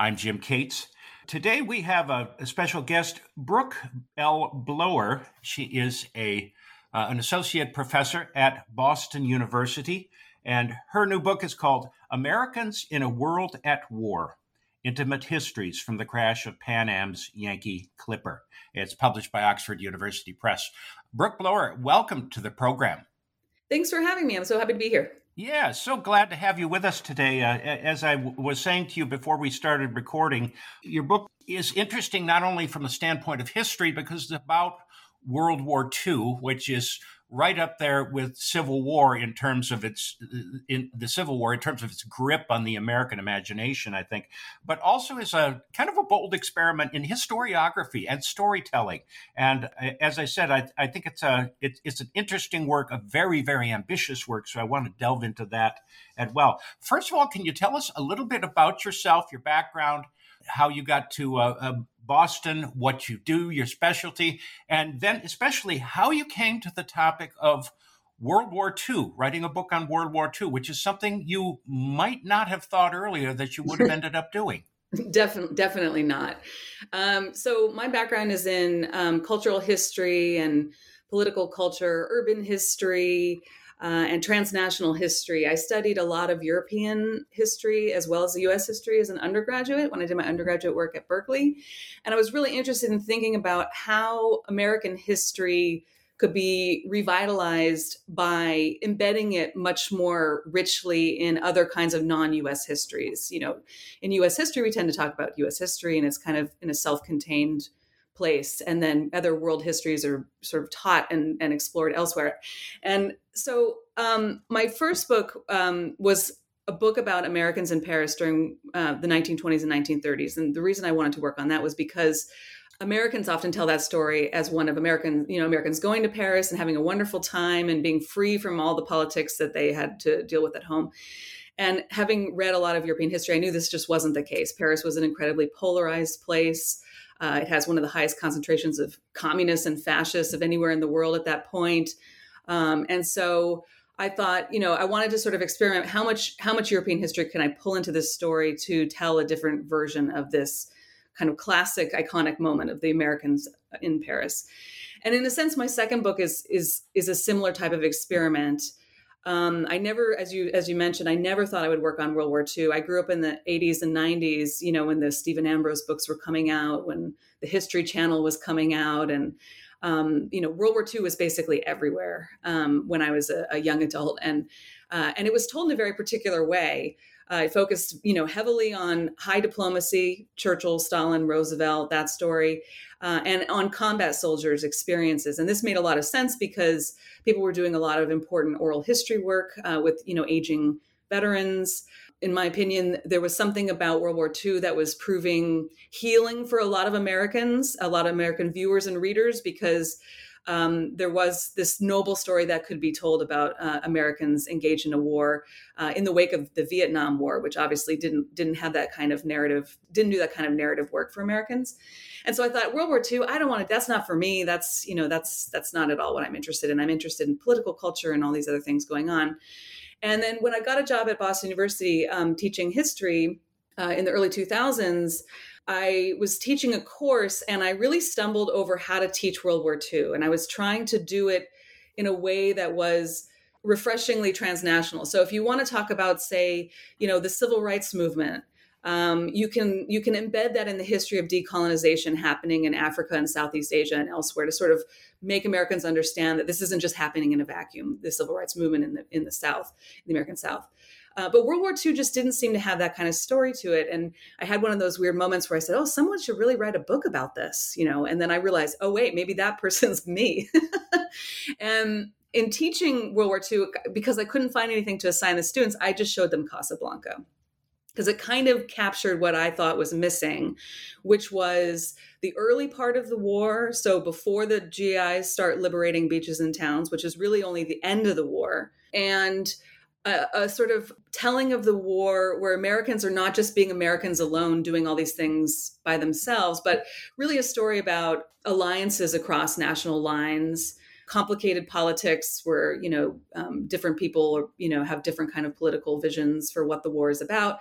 I'm Jim Cates. Today we have a, a special guest, Brooke L. Blower. She is a uh, an associate professor at Boston University, and her new book is called "Americans in a World at War: Intimate Histories from the Crash of Pan Am's Yankee Clipper." It's published by Oxford University Press. Brooke Blower, welcome to the program. Thanks for having me. I'm so happy to be here. Yeah, so glad to have you with us today. Uh, as I w- was saying to you before we started recording, your book is interesting not only from the standpoint of history, because it's about World War II, which is right up there with Civil War in terms of its in the Civil War in terms of its grip on the American imagination, I think, but also is a kind of a bold experiment in historiography and storytelling. And uh, as I said, I, I think it's a it, it's an interesting work, a very very ambitious work. So I want to delve into that as well. First of all, can you tell us a little bit about yourself, your background? How you got to uh, uh, Boston, what you do, your specialty, and then especially how you came to the topic of World War II, writing a book on World War II, which is something you might not have thought earlier that you would have ended up doing. definitely, definitely not. Um, so my background is in um, cultural history and political culture, urban history, uh, and transnational history. I studied a lot of European history as well as the US history as an undergraduate when I did my undergraduate work at Berkeley. And I was really interested in thinking about how American history could be revitalized by embedding it much more richly in other kinds of non-US histories. You know, in US history we tend to talk about US history and it's kind of in a self-contained place and then other world histories are sort of taught and, and explored elsewhere and so um, my first book um, was a book about americans in paris during uh, the 1920s and 1930s and the reason i wanted to work on that was because Americans often tell that story as one of American, you know, Americans going to Paris and having a wonderful time and being free from all the politics that they had to deal with at home. And having read a lot of European history, I knew this just wasn't the case. Paris was an incredibly polarized place. Uh, it has one of the highest concentrations of communists and fascists of anywhere in the world at that point. Um, and so I thought, you know, I wanted to sort of experiment how much how much European history can I pull into this story to tell a different version of this kind of classic iconic moment of the Americans in Paris. And in a sense, my second book is is is a similar type of experiment. Um, I never, as you as you mentioned, I never thought I would work on World War II. I grew up in the 80s and 90s, you know, when the Stephen Ambrose books were coming out, when the History Channel was coming out, and um, you know, World War II was basically everywhere um, when I was a, a young adult, and uh, and it was told in a very particular way. It focused, you know, heavily on high diplomacy, Churchill, Stalin, Roosevelt, that story, uh, and on combat soldiers' experiences. And this made a lot of sense because people were doing a lot of important oral history work uh, with, you know, aging veterans. In my opinion, there was something about World War II that was proving healing for a lot of Americans, a lot of American viewers and readers, because um, there was this noble story that could be told about uh, Americans engaged in a war uh, in the wake of the Vietnam War, which obviously didn't didn't have that kind of narrative, didn't do that kind of narrative work for Americans. And so I thought World War II, I don't want to. That's not for me. That's you know that's that's not at all what I'm interested in. I'm interested in political culture and all these other things going on. And then when I got a job at Boston University um, teaching history uh, in the early 2000s. I was teaching a course and I really stumbled over how to teach World War II. And I was trying to do it in a way that was refreshingly transnational. So if you want to talk about, say, you know, the civil rights movement, um, you can you can embed that in the history of decolonization happening in Africa and Southeast Asia and elsewhere to sort of make Americans understand that this isn't just happening in a vacuum. The civil rights movement in the in the South, in the American South. Uh, but World War II just didn't seem to have that kind of story to it. And I had one of those weird moments where I said, "Oh, someone should really write a book about this," you know. And then I realized, oh wait, maybe that person's me. and in teaching World War II, because I couldn't find anything to assign the students, I just showed them Casablanca because it kind of captured what I thought was missing, which was the early part of the war. So before the GIs start liberating beaches and towns, which is really only the end of the war, and a, a, sort of telling of the war where Americans are not just being Americans alone doing all these things by themselves, but really a story about alliances across national lines complicated politics where you know um, different people you know have different kind of political visions for what the war is about.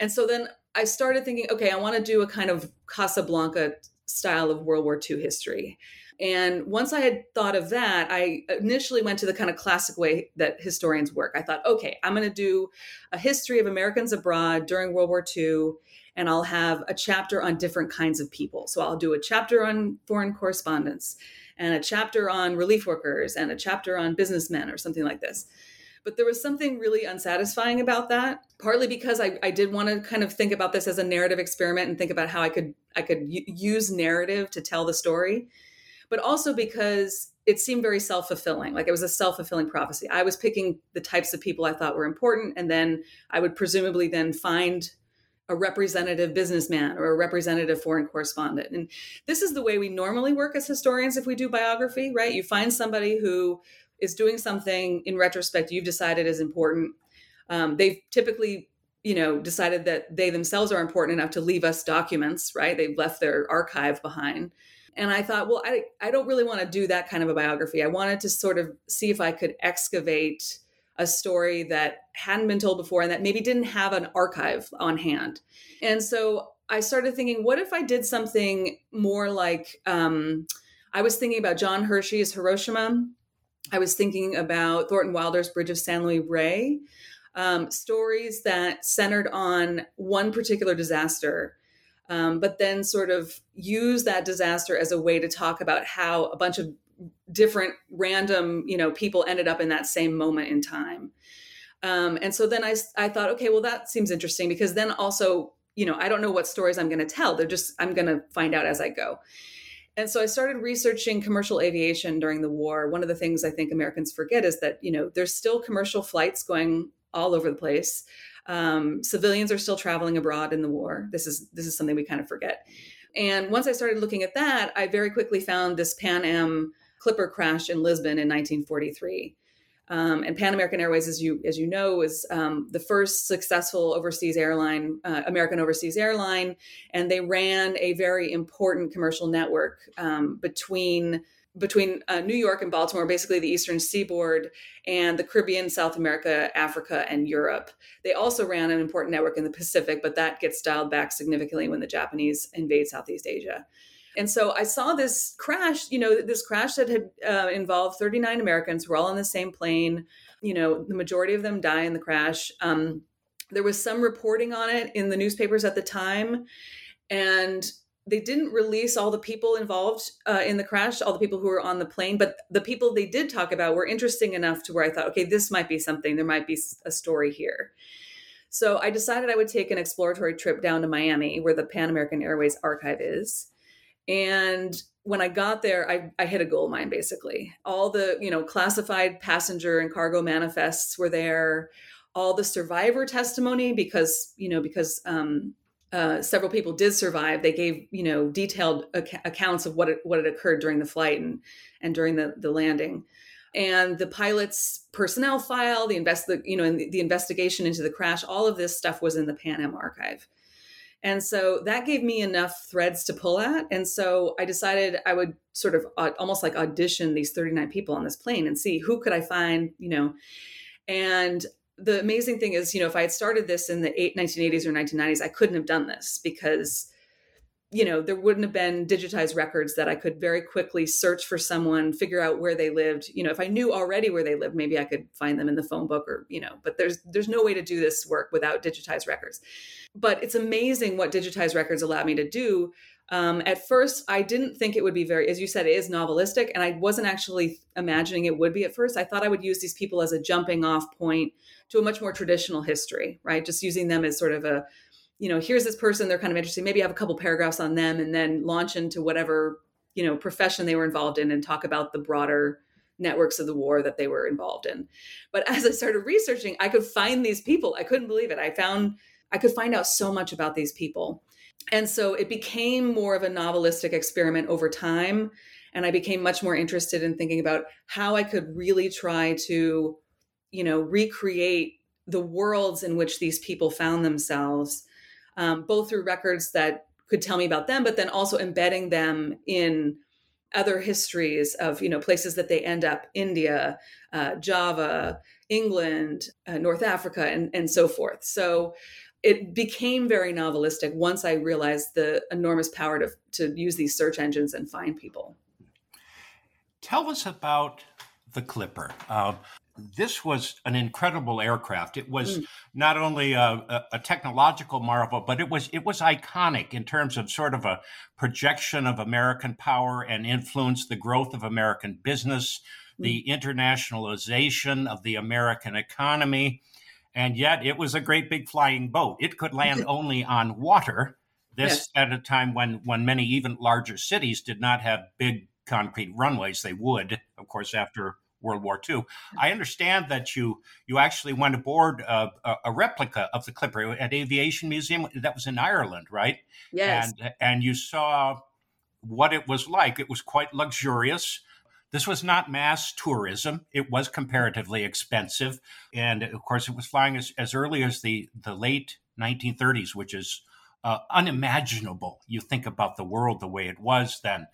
And so then i started thinking okay i want to do a kind of casablanca style of world war ii history and once i had thought of that i initially went to the kind of classic way that historians work i thought okay i'm going to do a history of americans abroad during world war ii and I'll have a chapter on different kinds of people. So I'll do a chapter on foreign correspondence and a chapter on relief workers and a chapter on businessmen or something like this. But there was something really unsatisfying about that, partly because I, I did want to kind of think about this as a narrative experiment and think about how I could I could use narrative to tell the story, but also because it seemed very self-fulfilling like it was a self-fulfilling prophecy i was picking the types of people i thought were important and then i would presumably then find a representative businessman or a representative foreign correspondent. And this is the way we normally work as historians if we do biography, right? You find somebody who is doing something in retrospect you've decided is important. Um, they've typically you know decided that they themselves are important enough to leave us documents right they've left their archive behind and i thought well i, I don't really want to do that kind of a biography i wanted to sort of see if i could excavate a story that hadn't been told before and that maybe didn't have an archive on hand. And so I started thinking, what if I did something more like um, I was thinking about John Hersey's Hiroshima. I was thinking about Thornton Wilder's Bridge of San Luis Rey, um, stories that centered on one particular disaster, um, but then sort of use that disaster as a way to talk about how a bunch of different random you know people ended up in that same moment in time. Um, and so then I, I thought okay well that seems interesting because then also you know i don't know what stories i'm going to tell. They're just i'm going to find out as i go. And so i started researching commercial aviation during the war. One of the things i think americans forget is that you know there's still commercial flights going all over the place um, civilians are still traveling abroad in the war. This is this is something we kind of forget. And once i started looking at that i very quickly found this pan am Clipper crash in Lisbon in 1943. Um, and Pan American Airways, as you as you know, was um, the first successful overseas airline, uh, American overseas airline, and they ran a very important commercial network um, between between uh, New York and Baltimore, basically the Eastern Seaboard and the Caribbean, South America, Africa, and Europe. They also ran an important network in the Pacific, but that gets dialed back significantly when the Japanese invade Southeast Asia. And so I saw this crash, you know, this crash that had uh, involved 39 Americans who were all on the same plane. You know, the majority of them die in the crash. Um, there was some reporting on it in the newspapers at the time. And they didn't release all the people involved uh, in the crash, all the people who were on the plane, but the people they did talk about were interesting enough to where I thought, okay, this might be something. There might be a story here. So I decided I would take an exploratory trip down to Miami, where the Pan American Airways archive is. And when I got there, I, I hit a gold mine basically. All the, you know, classified passenger and cargo manifests were there. All the survivor testimony, because, you know, because um, uh, several people did survive. They gave, you know, detailed ac- accounts of what it, what had occurred during the flight and and during the the landing, and the pilot's personnel file, the invest, the, you know, the, the investigation into the crash. All of this stuff was in the Pan Am archive. And so that gave me enough threads to pull at. And so I decided I would sort of almost like audition these 39 people on this plane and see who could I find, you know. And the amazing thing is, you know, if I had started this in the 1980s or 1990s, I couldn't have done this because you know there wouldn't have been digitized records that i could very quickly search for someone figure out where they lived. You know if i knew already where they lived maybe i could find them in the phone book or you know but there's there's no way to do this work without digitized records. But it's amazing what digitized records allow me to do. Um, at first i didn't think it would be very as you said it is novelistic and i wasn't actually imagining it would be at first. I thought i would use these people as a jumping off point to a much more traditional history right just using them as sort of a you know, here's this person, they're kind of interesting. Maybe have a couple paragraphs on them and then launch into whatever, you know, profession they were involved in and talk about the broader networks of the war that they were involved in. But as I started researching, I could find these people. I couldn't believe it. I found I could find out so much about these people. And so it became more of a novelistic experiment over time. And I became much more interested in thinking about how I could really try to, you know, recreate the worlds in which these people found themselves, um, both through records that could tell me about them, but then also embedding them in other histories of you know places that they end up india uh, java england uh, north africa and, and so forth. So it became very novelistic once i realized the enormous power to, to use these search engines and find people. Tell us about the clipper. Uh, this was an incredible aircraft. It was mm. not only a, a, a, technological marvel, but it was it was iconic in terms of sort of a projection of American power and influence, the growth of American business, mm. the internationalization of the American economy, and yet it was a great big flying boat. It could land only on water. This yes. at a time when when many even larger cities did not have big concrete runways. They would, of course, after World War II. I understand that you you actually went aboard a, a, replica of the Clipper at Aviation Museum that was in Ireland, right? Yes. And and you saw what it was like. It was quite luxurious. This was not mass tourism. It was comparatively expensive, and of course, it was flying as, as early as the the late 1930s, which is uh, unimaginable. You think about the world the way it was then.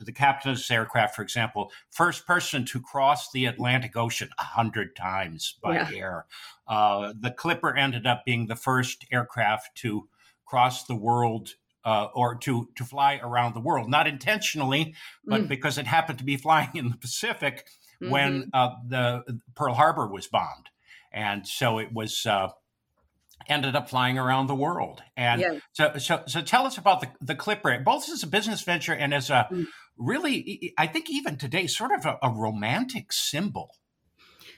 The captain of this aircraft, for example, first person to cross the Atlantic Ocean a hundred times by yeah. air. Uh, the Clipper ended up being the first aircraft to cross the world uh, or to to fly around the world, not intentionally, but mm. because it happened to be flying in the Pacific mm-hmm. when uh, the Pearl Harbor was bombed, and so it was uh, ended up flying around the world. And yeah. so, so, so tell us about the, the Clipper, both as a business venture and as a mm. Really, I think even today, sort of a, a, romantic symbol.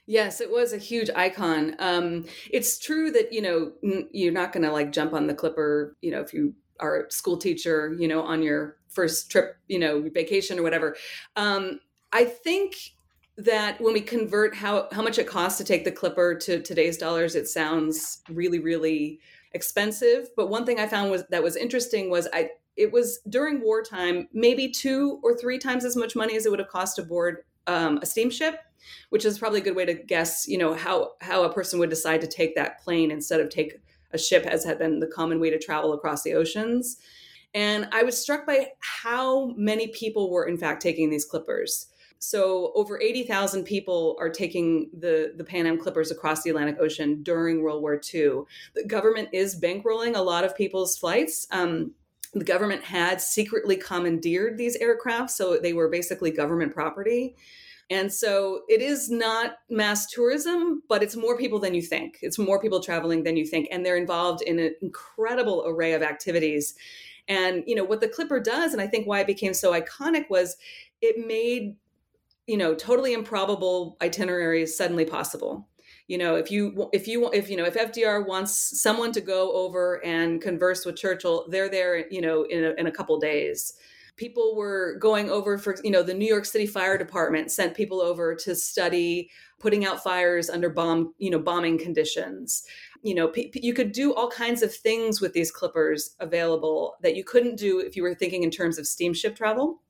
Yes, it was a huge icon. Um, it's true that, you know, you're not going to like jump on the Clipper, you know, if you are a school teacher, you know, on your first trip, you know, vacation or whatever. Um, I think that when we convert how how much it costs to take the clipper to today's dollars it sounds really really expensive but one thing i found was that was interesting was i it was during wartime maybe two or three times as much money as it would have cost to board um, a steamship which is probably a good way to guess you know how how a person would decide to take that plane instead of take a ship as had been the common way to travel across the oceans and i was struck by how many people were in fact taking these clippers so over 80,000 people are taking the, the Pan Am Clippers across the Atlantic Ocean during World War II. The government is bankrolling a lot of people's flights. Um, the government had secretly commandeered these aircraft, so they were basically government property. And so it is not mass tourism, but it's more people than you think. It's more people traveling than you think. And they're involved in an incredible array of activities. And, you know, what the Clipper does, and I think why it became so iconic was it made you know totally improbable itineraries suddenly possible you know if you if you if you know if fdr wants someone to go over and converse with churchill they're there you know in a, in a couple days. People were going over for you know the new york city fire department sent people over to study putting out fires under bomb you know bombing conditions. You know you could do all kinds of things with these clippers available that you couldn't do if you were thinking in terms of steamship travel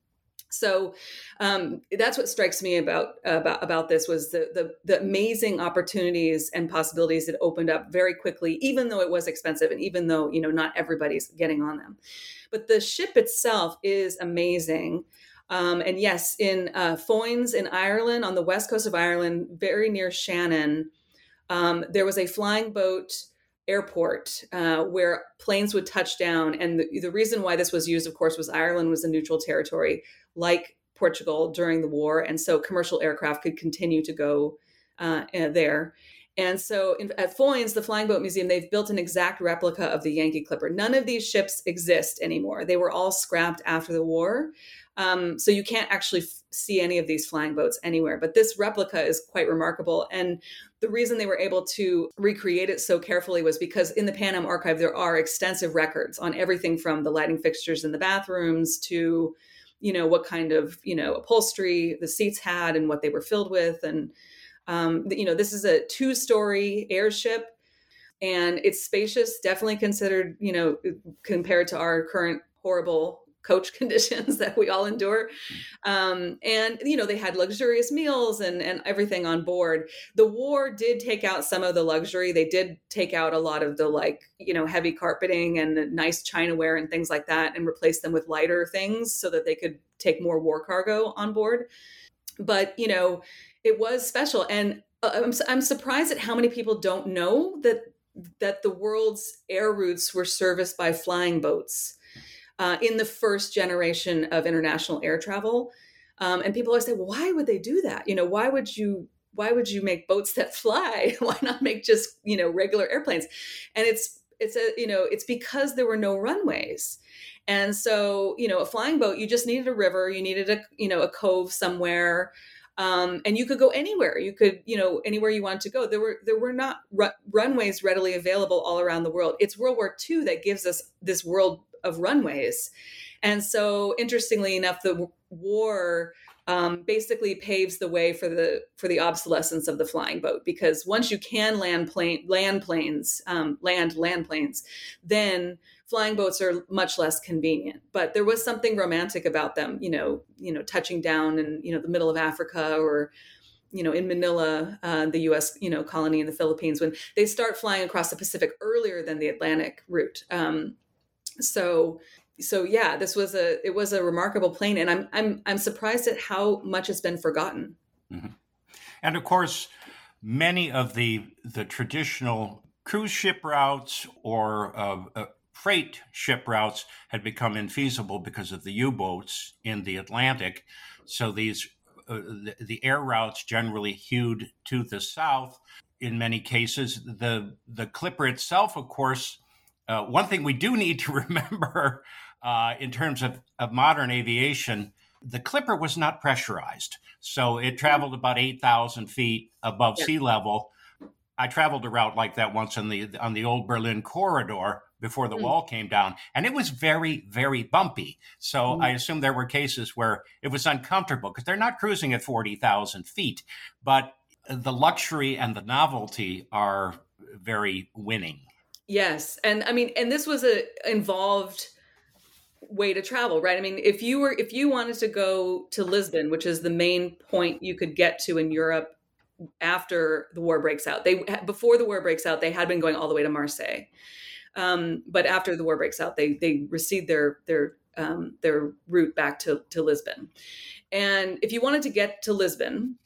so um, that's what strikes me about about about this was the, the, the amazing opportunities and possibilities that opened up very quickly, even though it was expensive and even though you know not everybody's getting on them. But the ship itself is amazing. Um, and yes, in uh, Foynes in Ireland, on the west coast of Ireland, very near Shannon, um, there was a flying boat airport uh, where planes would touch down. And the, the, reason why this was used, of course, was Ireland was a neutral territory like Portugal during the war. And so commercial aircraft could continue to go uh, uh, there. And so in, at Foynes, the Flying Boat Museum, they've built an exact replica of the Yankee Clipper. None of these ships exist anymore. They were all scrapped after the war. Um, so you can't actually f- see any of these flying boats anywhere. But this replica is quite remarkable. And the reason they were able to recreate it so carefully was because in the Pan Am archive, there are extensive records on everything from the lighting fixtures in the bathrooms to you know what kind of you know upholstery the seats had and what they were filled with. And um, you know this is a two story airship and it's spacious definitely considered you know compared to our current horrible coach conditions that we all endure. Um, and you know they had luxurious meals and and everything on board. The war did take out some of the luxury. They did take out a lot of the like you know heavy carpeting and nice chinaware and things like that and replace them with lighter things so that they could take more war cargo on board. But you know it was special. And uh, I'm, I'm surprised at how many people don't know that that the world's air routes were serviced by flying boats uh, in the first generation of international air travel. Um, and people always say, well, why would they do that? You know, why would you why would you make boats that fly? why not make just you know regular airplanes? And it's it's a you know it's because there were no runways. And so, you know, a flying boat, you just needed a river, you needed a, you know, a cove somewhere. Um, and you could go anywhere. You could, you know, anywhere you wanted to go. There were there were not ru- runways readily available all around the world. It's World War II that gives us this world of runways. And so, interestingly enough, the war um, basically paves the way for the for the obsolescence of the flying boat because once you can land plane land planes um, land land planes, then flying boats are much less convenient. But there was something romantic about them, you know, you know, touching down in you know the middle of Africa or you know in Manila, uh, the U.S. you know colony in the Philippines when they start flying across the Pacific earlier than the Atlantic route. Um, so so yeah this was a it was a remarkable plane and i'm i'm i'm surprised at how much has been forgotten. Mm-hmm. and of course many of the the traditional cruise ship routes or uh, uh, freight ship routes had become infeasible because of the u-boats in the atlantic. So these uh, the, the air routes generally hewed to the south. In many cases the the clipper itself of course uh, one thing we do need to remember uh, in terms of, of modern aviation, the Clipper was not pressurized. So it traveled about 8,000 feet above yeah. sea level. I traveled a route like that once on the on the old Berlin corridor before the mm. wall came down, and it was very, very bumpy. So mm. I assume there were cases where it was uncomfortable because they're not cruising at 40,000 feet, but the luxury and the novelty are very winning. Yes. And I mean, and this was a involved way to travel, right? I mean, if you were if you wanted to go to Lisbon, which is the main point you could get to in Europe after the war breaks out. They before the war breaks out, they had been going all the way to Marseille. Um, but after the war breaks out, they they recede their their um, their route back to to Lisbon. And if you wanted to get to Lisbon,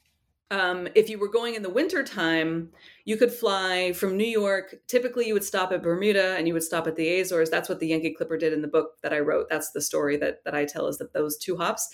um, if you were going in the winter time, you could fly from New York. Typically, you would stop at Bermuda and you would stop at the Azores. That's what the Yankee Clipper did in the book that I wrote. That's the story that that I tell is that those two hops,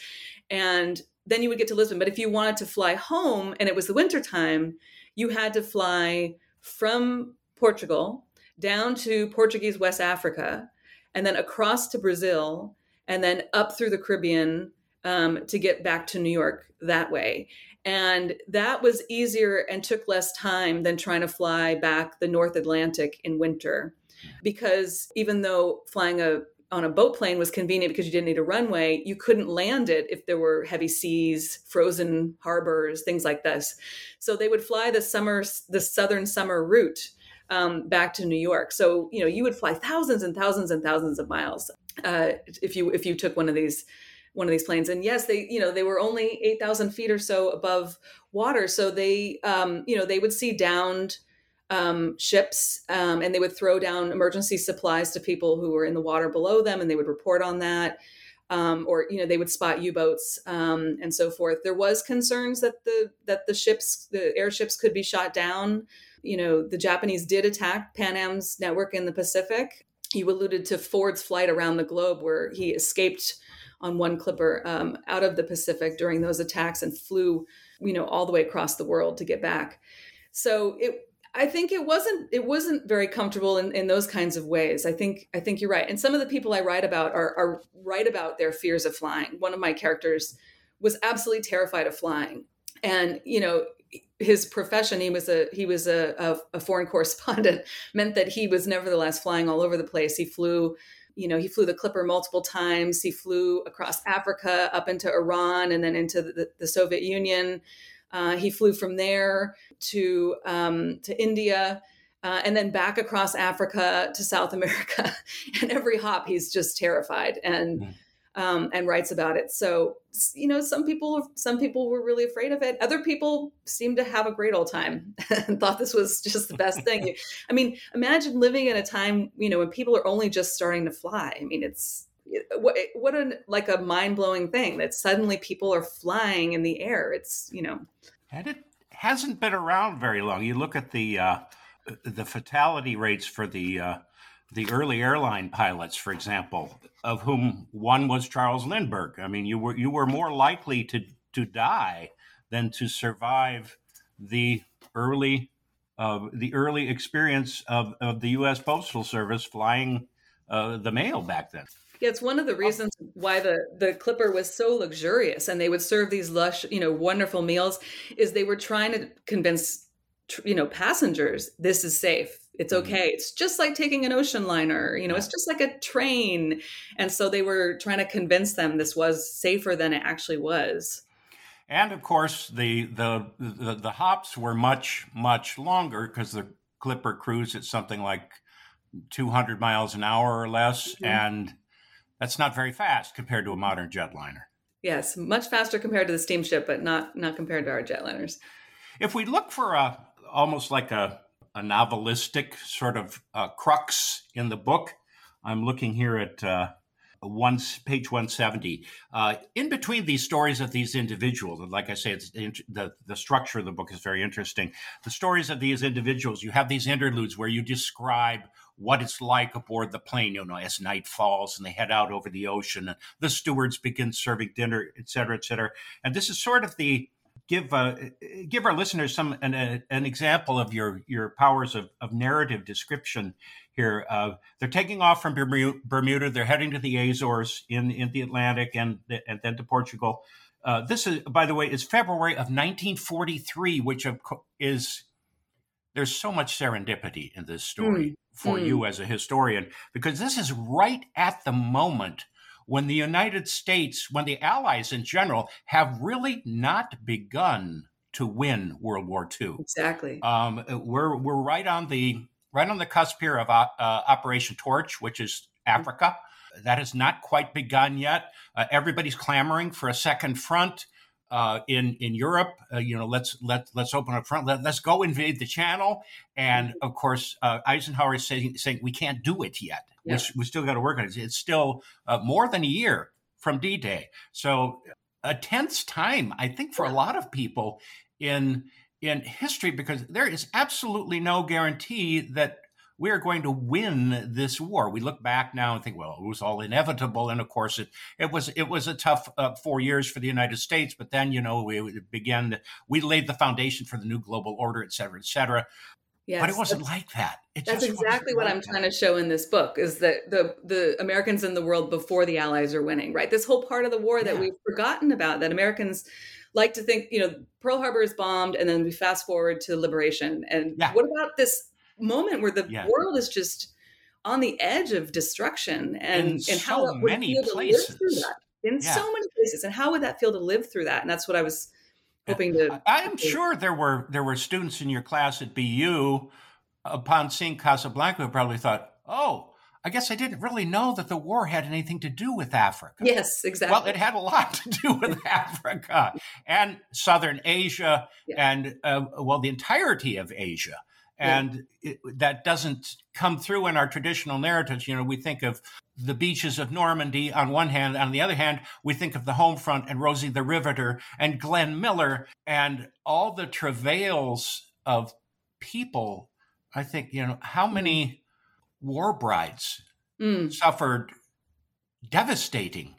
and then you would get to Lisbon. But if you wanted to fly home and it was the winter time, you had to fly from Portugal down to Portuguese West Africa, and then across to Brazil, and then up through the Caribbean um, to get back to New York that way. And that was easier and took less time than trying to fly back the North Atlantic in winter. Because even though flying a on a boat plane was convenient because you didn't need a runway, you couldn't land it if there were heavy seas, frozen harbors, things like this. So they would fly the summer, the southern summer route um, back to New York. So you know you would fly thousands and thousands and thousands of miles uh, if you if you took one of these one of these planes. And yes they you know they were only 8000 feet or so above water. So they um, you know they would see downed um, ships um, and they would throw down emergency supplies to people who were in the water below them and they would report on that. Um, or you know they would spot u-boats um, and so forth. There was concerns that the that the ships the airships could be shot down. You know the japanese did attack pan am's network in the pacific. You alluded to ford's flight around the globe where he escaped on one clipper um, out of the Pacific during those attacks and flew, you know, all the way across the world to get back. So it, I think it wasn't it wasn't very comfortable in, in those kinds of ways. I think I think you're right. And some of the people I write about are, are right about their fears of flying. One of my characters was absolutely terrified of flying, and you know his profession he was a he was a, a, a foreign correspondent meant that he was nevertheless flying all over the place. He flew you know, he flew the Clipper multiple times. He flew across Africa up into Iran and then into the, the Soviet Union. Uh, he flew from there to um, to India. Uh, and then back across Africa to South America. and every hop, he's just terrified and mm. Um, and writes about it. So you know, some people some people were really afraid of it. Other people seemed to have a great old time and thought this was just the best thing. I mean, imagine living in a time you know when people are only just starting to fly. I mean, it's what what a like a mind blowing thing that suddenly people are flying in the air. It's you know, and it hasn't been around very long. You look at the. Uh the fatality rates for the uh, the early airline pilots, for example, of whom one was Charles Lindbergh. I mean, you were you were more likely to to die than to survive the early uh, the early experience of, of the U.S. Postal Service flying uh, the mail back then. Yeah, it's one of the reasons why the the Clipper was so luxurious, and they would serve these lush, you know, wonderful meals. Is they were trying to convince you know passengers this is safe. It's mm-hmm. okay. It's just like taking an ocean liner you know it's just like a train. And so they were trying to convince them this was safer than it actually was. And of course the the the, the hops were much much longer because the clipper cruised at something like 200 miles an hour or less mm-hmm. and that's not very fast compared to a modern jetliner. Yes much faster compared to the steamship but not not compared to our jetliners. If we look for a almost like a, a novelistic sort of uh, crux in the book. I'm looking here at uh, one, page 170. Uh, in between these stories of these individuals, and like I say, it's the, the structure of the book is very interesting. The stories of these individuals, you have these interludes where you describe what it's like aboard the plane, you know, as night falls and they head out over the ocean and the stewards begin serving dinner, et cetera, et cetera. And this is sort of the give uh, give our listeners some an, a, an example of your your powers of, of narrative description here. Uh, they're taking off from Bermuda. They're heading to the Azores in in the Atlantic and and then to Portugal. Uh, this is, by the way, is February of 1943, which is there's so much serendipity in this story mm. for mm. you as a historian because this is right at the moment when the United States, when the Allies in general have really not begun to win World War II. Exactly. Um, we're we're right on the right on the cusp here of uh, uh, Operation Torch, which is Africa. That has not quite begun yet. Uh, everybody's clamoring for a second front. Uh, in in Europe, uh, you know, let's let let's open up front. Let, us go invade the Channel, and mm-hmm. of course, uh, Eisenhower is saying saying we can't do it yet. Yeah. We, we still got to work on it. It's still uh, more than a year from D Day, so a tense time, I think, for a lot of people in in history because there is absolutely no guarantee that we are going to win this war. We look back now and think, well, it was all inevitable, and of course, it it was it was a tough uh, four years for the United States. But then, you know, we began we laid the foundation for the new global order, et cetera, et cetera. Yes, but it wasn't like that. It that's exactly what like I'm that. trying to show in this book is that the the Americans in the world before the Allies are winning, right? This whole part of the war that yeah. we've forgotten about that Americans like to think, you know, Pearl Harbor is bombed and then we fast forward to liberation. And yeah. what about this moment where the yeah. world is just on the edge of destruction and, in and so how would feel places. to live through that in so many places and how would that feel to live through that and that's what i was hoping to i'm sure there were there were students in your class at bu upon seeing casablanca who probably thought oh I guess I didn't really know that the war had anything to do with Africa. Yes, exactly. Well, it had a lot to do with Africa and Southern Asia yeah. and, uh, well, the entirety of Asia and it, that doesn't come through in our traditional narratives. You know, we think of the beaches of Normandy on one hand, on the other hand, we think of the home front and Rosie the Riveter and Glenn Miller and all the travails of people. I think you know how mm. many war brides mm. suffered devastating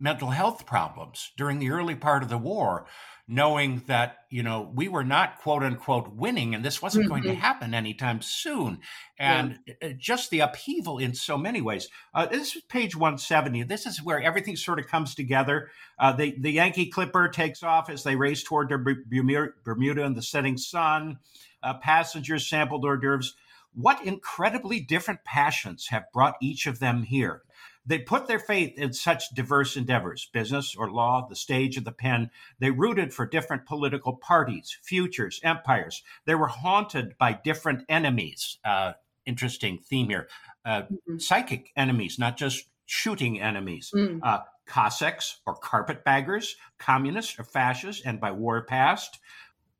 mental health problems during the early part of the war knowing that you know we were not quote unquote winning and this wasn't mm-hmm. going to mm-hmm. happen anytime soon and yeah. just the upheaval in so many ways uh, this is page 170 this is where everything sort of comes together uh, the, the yankee clipper takes off as they race toward bermuda in the setting sun uh, passengers sampled hors d'oeuvres what incredibly different passions have brought each of them here. They put their faith in such diverse endeavors business or law, the stage or the pen. They rooted for different political parties, futures, empires. They were haunted by different enemies. Uh, interesting theme here. Uh, mm-hmm. Psychic enemies, not just shooting enemies. Mm. Uh, Cossacks or carpetbaggers, communists or fascists, and by war past.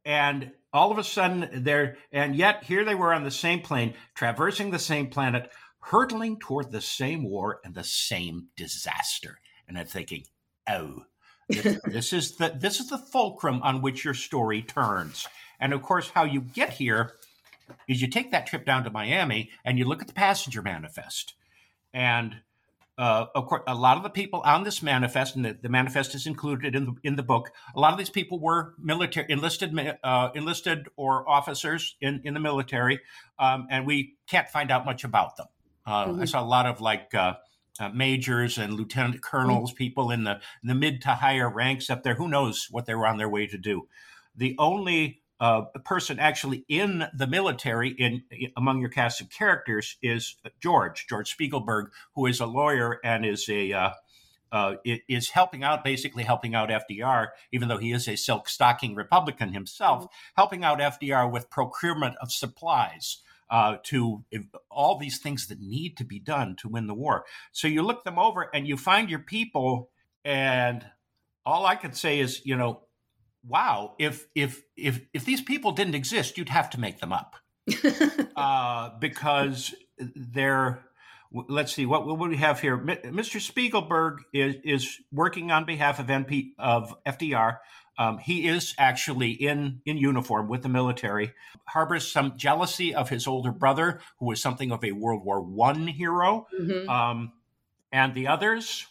And all of a sudden, they're, and yet here they were on the same plane, traversing the same planet, hurtling toward the same war and the same disaster. And I'm thinking, oh, this, this is the this is the fulcrum on which your story turns. And of course, how you get here is you take that trip down to Miami and you look at the passenger manifest. And uh, of course, a lot of the people on this manifest, and the, the, manifest is included in the in the book. A lot of these people were military enlisted, uh, enlisted or officers in in the military, um, and we can't find out much about them. Uh, mm-hmm. I saw a lot of like uh, uh, majors and lieutenant colonels, mm-hmm. people in the in the mid to higher ranks up there. Who knows what they were on their way to do? The only uh, person actually in the military in among your cast of characters is George George Spiegelberg, who is a lawyer and is a uh, uh, is helping out, basically helping out FDR, even though he is a silk stocking Republican himself, helping out FDR with procurement of supplies. Uh, to all these things that need to be done to win the war. So you look them over and you find your people, and all I could say is, you know, wow, if if if if these people didn't exist, you'd have to make them up uh, because they're. Let's see what what we have here. Mr. Spiegelberg is is working on behalf of NP of FDR. Um, he is actually in in uniform with the military. Harbors some jealousy of his older brother, who was something of a World War One hero. Mm-hmm. Um, and the others,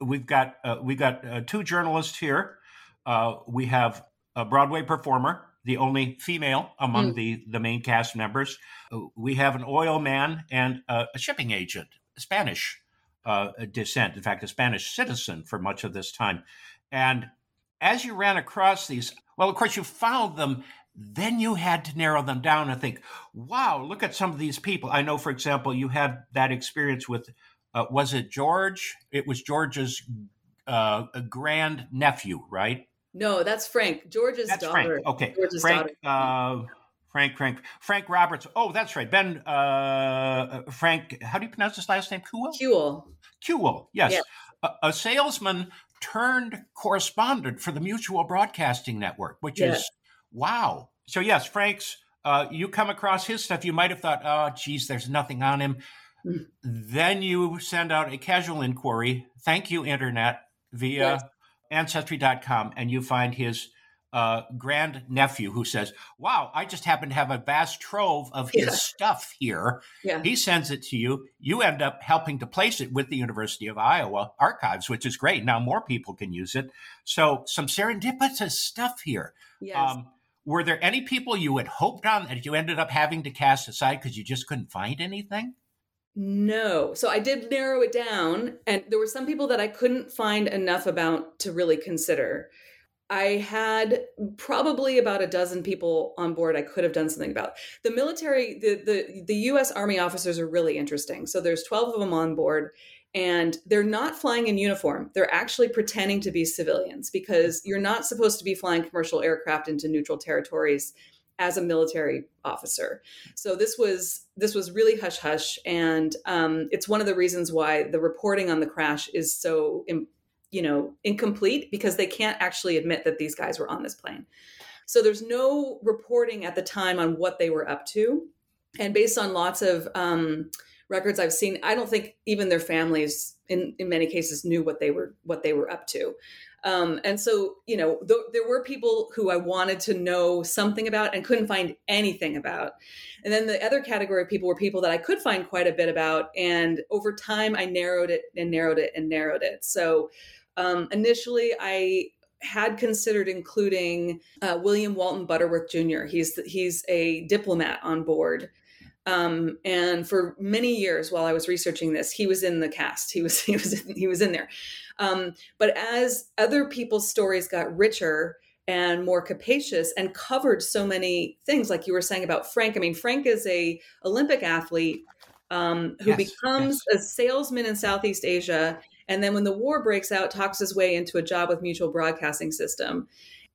we've got uh, we've got uh, two journalists here uh, we have a Broadway performer, the only female among mm. the, the main cast members. Uh, we have an oil man and a, a shipping agent, Spanish uh, descent, in fact, a Spanish citizen for much of this time. And as you ran across these, well, of course, you found them. Then you had to narrow them down and think, wow, look at some of these people. I know, for example, you had that experience with, uh, was it George? It was George's uh, grand nephew, right? No, that's Frank. George's that's daughter. Frank. Okay. George's Frank, daughter. Uh, Frank, Frank, Frank Roberts. Oh, that's right. Ben, uh, uh Frank, how do you pronounce his last name? Cuhel? Cuhel. Cuhel, yes. Yeah. A, a, salesman turned correspondent for the Mutual Broadcasting Network, which yeah. is wow. So, yes, Frank's, uh, you come across his stuff, you might have thought, oh, geez, there's nothing on him. Mm. Then you send out a casual inquiry. Thank you, Internet, via yes ancestry.com and you find his uh, grand nephew who says, Wow, I just happen to have a vast trove of his yeah. stuff here. Yeah. He sends it to you. You end up helping to place it with the University of Iowa archives, which is great. Now more people can use it. So, some serendipitous stuff here. Yes. Um, were there any people you had hoped on that you ended up having to cast aside because you just couldn't find anything? No. So I did narrow it down, and there were some people that I couldn't find enough about to really consider. I had probably about a dozen people on board I could have done something about. The military, the, the, the US Army officers are really interesting. So there's 12 of them on board, and they're not flying in uniform. They're actually pretending to be civilians because you're not supposed to be flying commercial aircraft into neutral territories as a military officer. So this was this was really hush hush, and um, it's one of the reasons why the reporting on the crash is so you know incomplete because they can't actually admit that these guys were on this plane. So there's no reporting at the time on what they were up to, and based on lots of um, records I've seen, I don't think even their families in in many cases knew what they were what they were up to. Um, and so, you know, th- there were people who I wanted to know something about and couldn't find anything about. And then the other category of people were people that I could find quite a bit about. And over time, I narrowed it and narrowed it and narrowed it. So um, initially, I had considered including uh, William Walton Butterworth Jr. He's he's a diplomat on board um, and for many years while I was researching this, he was in the cast. He was he was he was in there. Um, but as other people's stories got richer and more capacious and covered so many things like you were saying about frank i mean frank is a olympic athlete um, who Yes, becomes a salesman in southeast asia and then when the war breaks out talks his way into a job with mutual broadcasting system.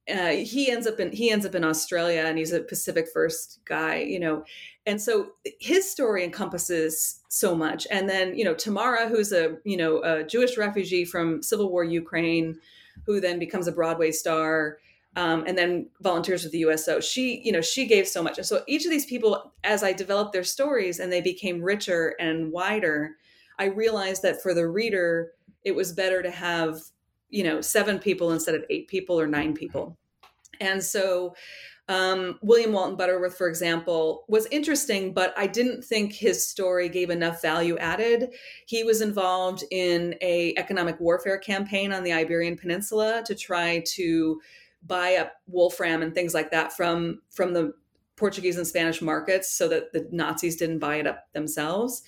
Uh, he ends up in he ends up in australia and he's a pacific first guy you know. And so his story encompasses so much. And then you know tamara who's a you know a jewish refugee from civil war ukraine who then becomes a broadway star um, and then volunteers with the uso she you know she gave so much. And so each of these people as i developed their stories and they became richer and wider i realized that for the reader it was better to have you know seven people instead of eight people or nine people and so um, William Walton Butterworth, for example, was interesting, but I didn't think his story gave enough value added. He was involved in a economic warfare campaign on the Iberian Peninsula to try to buy up wolfram and things like that from from the Portuguese and Spanish markets, so that the Nazis didn't buy it up themselves.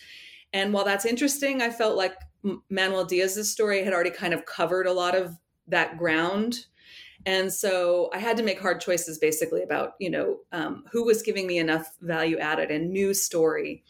And while that's interesting, I felt like Manuel Diaz's story had already kind of covered a lot of that ground. And so i had to make hard choices basically about you know um, who was giving me enough value added and new story.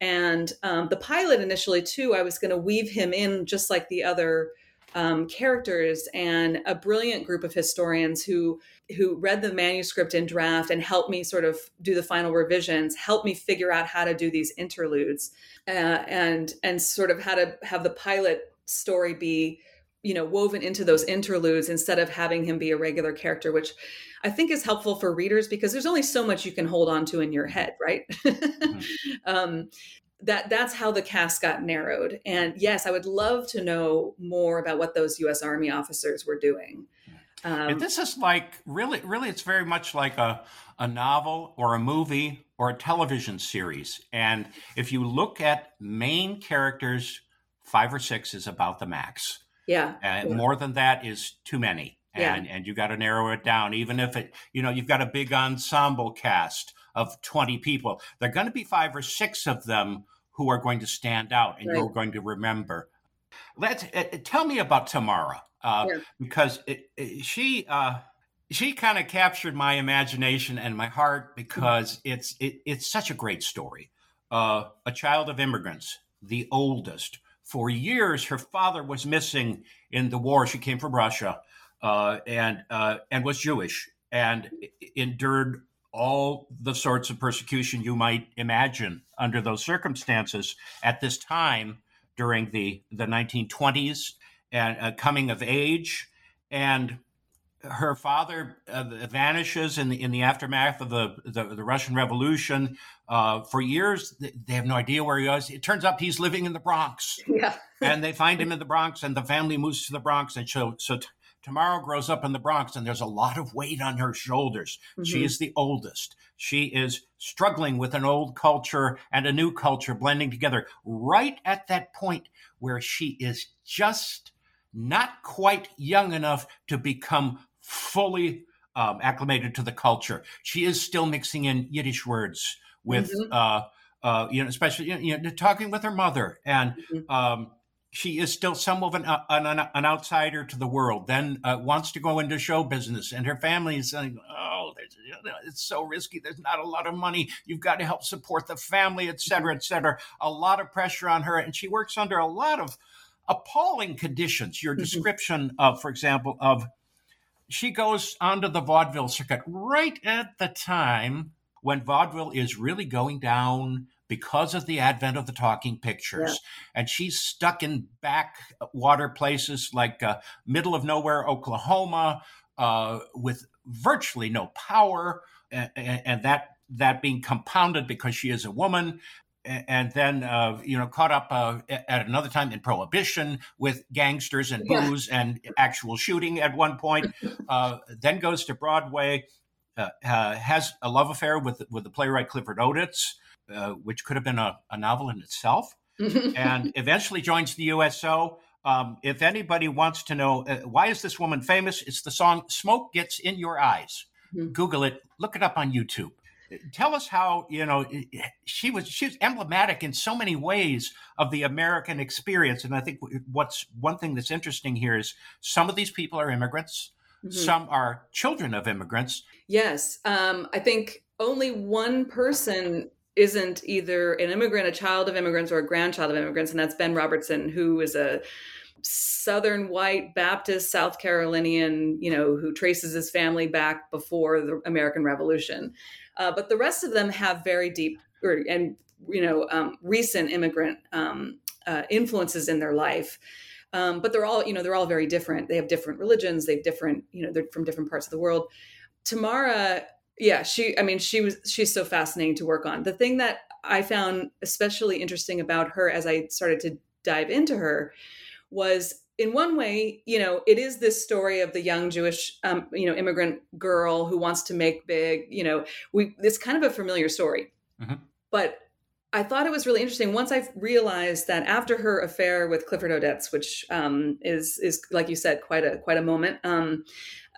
And um, the pilot initially too i was going to weave him in just like the other um, characters and a brilliant group of historians who who read the manuscript in draft and helped me sort of do the final revisions helped me figure out how to do these interludes uh, and and sort of how to have the pilot story be you know woven into those interludes instead of having him be a regular character which i think is helpful for readers because there's only so much you can hold on to in your head right? Mm-hmm. um, that that's how the cast got narrowed. And yes i would love to know more about what those us army officers were doing um, this is like really really it's very much like a, a novel or a movie or a television series and if you look at main characters five or six is about the max yeah. Uh, yeah. More than that is too many. And, yeah. and you got to narrow it down. Even if it, you know, you've got a big ensemble cast of 20 people, there are going to be five or six of them who are going to stand out and right. you're going to remember. Let's uh, tell me about Tamara uh, yeah. because it, it, she uh, she kind of captured my imagination and my heart because it's it, it's such a great story. Uh, a child of immigrants, the oldest, for years, her father was missing in the war. She came from Russia uh, and uh, and was Jewish and endured all the sorts of persecution you might imagine under those circumstances at this time during the the 1920s and uh, coming of age and her father uh, vanishes in the in the aftermath of the the, the Russian Revolution. Uh, for years, they have no idea where he is. It turns out he's living in the Bronx. Yeah, and they find him in the Bronx, and the family moves to the Bronx, and so so. T- Tamara grows up in the Bronx, and there's a lot of weight on her shoulders. Mm-hmm. She is the oldest. She is struggling with an old culture and a new culture blending together right at that point where she is just not quite young enough to become fully um, acclimated to the culture. She is still mixing in Yiddish words with, mm-hmm. uh, uh, you know, especially you know, talking with her mother, and mm-hmm. um, she is still some of an, uh, an, an outsider to the world. Then uh, wants to go into show business, and her family is saying, "Oh, it's so risky. There's not a lot of money. You've got to help support the family, et cetera, et cetera." A lot of pressure on her, and she works under a lot of appalling conditions. Your mm-hmm. description of, for example, of she goes onto the vaudeville circuit right at the time when vaudeville is really going down because of the advent of the talking pictures. Yeah. And she's stuck in backwater places like uh, middle of nowhere, Oklahoma, uh, with virtually no power, and, and, that that being compounded because she is a woman and then uh, you know caught up uh, at another time in prohibition with gangsters and booze yeah. and actual shooting at one point uh, then goes to broadway uh, uh, has a love affair with with the playwright clifford odets uh, which could have been a, a novel in itself and eventually joins the uso um, if anybody wants to know why is this woman famous? It's the song smoke gets in your eyes. Mm-hmm. google it. Look it up on youtube tell us how you know she was she's emblematic in so many ways of the american experience and i think what's one thing that's interesting here is some of these people are immigrants Mm-hmm. Some are children of immigrants. Yes. Um, I think only one person isn't either an immigrant, a child of immigrants, or a grandchild of immigrants, and that's Ben Robertson, who is a Southern white Baptist South Carolinian, you know, who traces his family back before the American Revolution. Uh, but the rest of them have very deep or, and you know um, recent immigrant um, uh, influences in their life. Um, but they're all you know they're all very different. They have different religions. They have different you know they're from different parts of the world. Tamara, yeah, she I mean she was she's so fascinating to work on. The thing that I found especially interesting about her as I started to dive into her was in one way, you know, it is this story of the young Jewish, um, you know, immigrant girl who wants to make big. You know, we it's kind of a familiar story, mm-hmm. but I thought it was really interesting once I realized that after her affair with Clifford Odets, which um, is is like you said, quite a quite a moment. Um,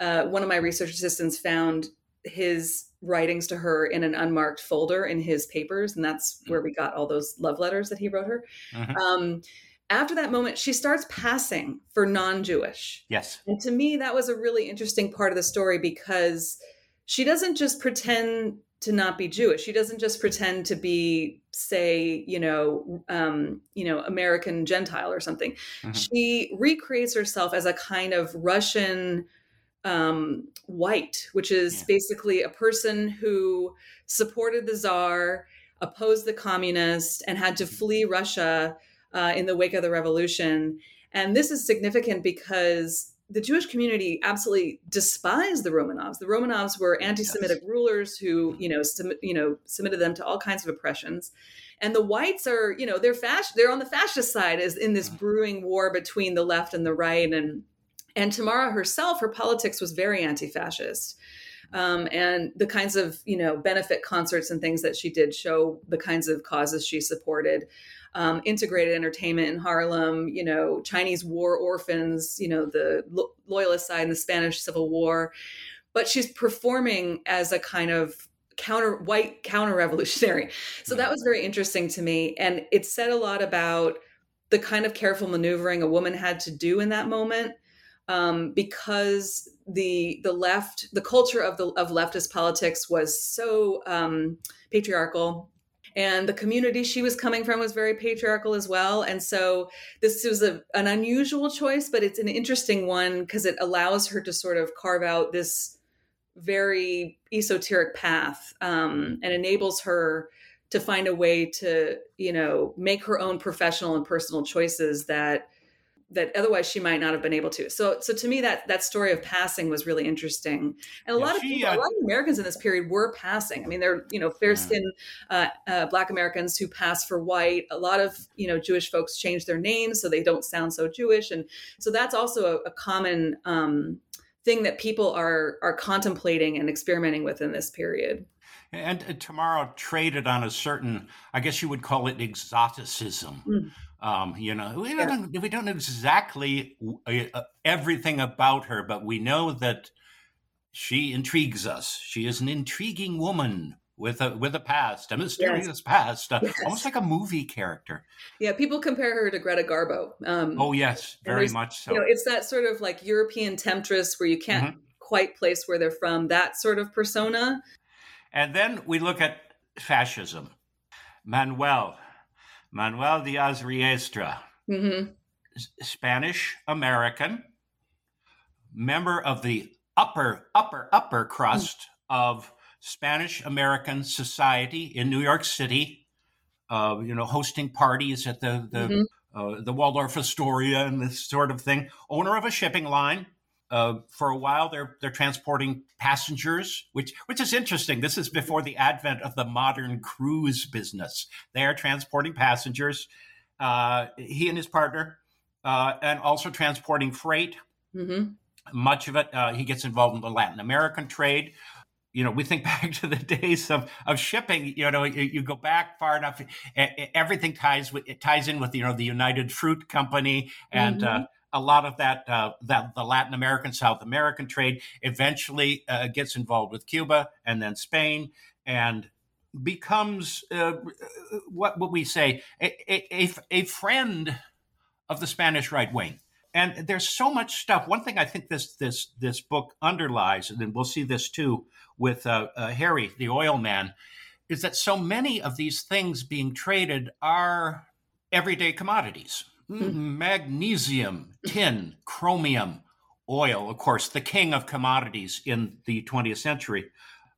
uh, one of my research assistants found his writings to her in an unmarked folder in his papers, and that's mm. where we got all those love letters that he wrote her. Mm-hmm. Um, after that moment, she starts passing for non Jewish. Yes. And to me, that was a really interesting part of the story because she doesn't just pretend to not be Jewish. She doesn't just pretend to be, say, you know, um, you know, American Gentile or something. Mm-hmm. She recreates herself as a kind of Russian um, white, which is yeah. basically a person who supported the czar, opposed the communists, and had to mm-hmm. flee Russia uh, in the wake of the revolution. And this is significant because the Jewish community absolutely despised the Romanovs. The Romanovs were anti-Semitic yes. rulers who, you know, you know, submitted them to all kinds of oppressions. And the whites are, you know, they're fasc- they're on the fascist side is in this brewing war between the left and the right. And and Tamara herself, her politics was very anti-fascist. Um, and the kinds of you know benefit concerts and things that she did show the kinds of causes she supported um, integrated entertainment in Harlem, you know, Chinese war orphans, you know, the lo- loyalist side in the Spanish Civil War. But she's performing as a kind of counter white counter revolutionary. So that was very interesting to me. And it said a lot about the kind of careful maneuvering a woman had to do in that moment. Um, because the the left, the culture of the of leftist politics was so um, patriarchal and the community she was coming from was very patriarchal as well. And so this was a, an unusual choice but it's an interesting one because it allows her to sort of carve out this very esoteric path um, and enables her to find a way to you know make her own professional and personal choices that that otherwise she might not have been able to. So, so to me, that that story of passing was really interesting, and a yeah, lot of people, uh, a lot of Americans in this period were passing. I mean, they're you know fair skinned uh, uh, Black Americans who pass for white. A lot of you know Jewish folks change their names so they don't sound so Jewish, and so that's also a, a common um, thing that people are are contemplating and experimenting with in this period. And uh, Tamara traded on a certain, I guess you would call it exoticism. Mm um, you know, we don't, yeah. we don't know exactly uh, uh, everything about her, but we know that she intrigues us. She is an intriguing woman with a with a past, a mysterious yes. past, uh, yes. almost like a movie character. Yeah, people compare her to Greta Garbo. Um, oh yes, very much so. You know, it's that sort of like European temptress where you can't mm-hmm. quite place where they're from. That sort of persona. And then we look at fascism. Manuel, Manuel Diaz Riestra, mm-hmm. Spanish American, member of the upper, upper, upper crust mm-hmm. of Spanish American society in New York City. Uh, you know, hosting parties at the the mm-hmm. uh, the Waldorf Astoria and this sort of thing. Owner of a shipping line, uh, for a while, they're they're transporting passengers, which which is interesting. This is before the advent of the modern cruise business. They are transporting passengers. Uh, he and his partner, uh, and also transporting freight. Mm-hmm. Much of it, uh, he gets involved in the Latin American trade. You know, we think back to the days of, of shipping. You know, you, you go back far enough, everything ties with it ties in with you know the United Fruit Company and. Uh, mm-hmm a lot of that uh, that the Latin American South American trade eventually uh, gets involved with Cuba and then Spain and becomes uh, what would we say a, a, a friend of the Spanish right wing. and there's so much stuff. One thing I think this this this book underlies, and then we'll see this too with uh, uh, Harry, the oil man, is that so many of these things being traded are everyday commodities. Magnesium, tin, chromium, oil. Of course, the king of commodities in the 20th century.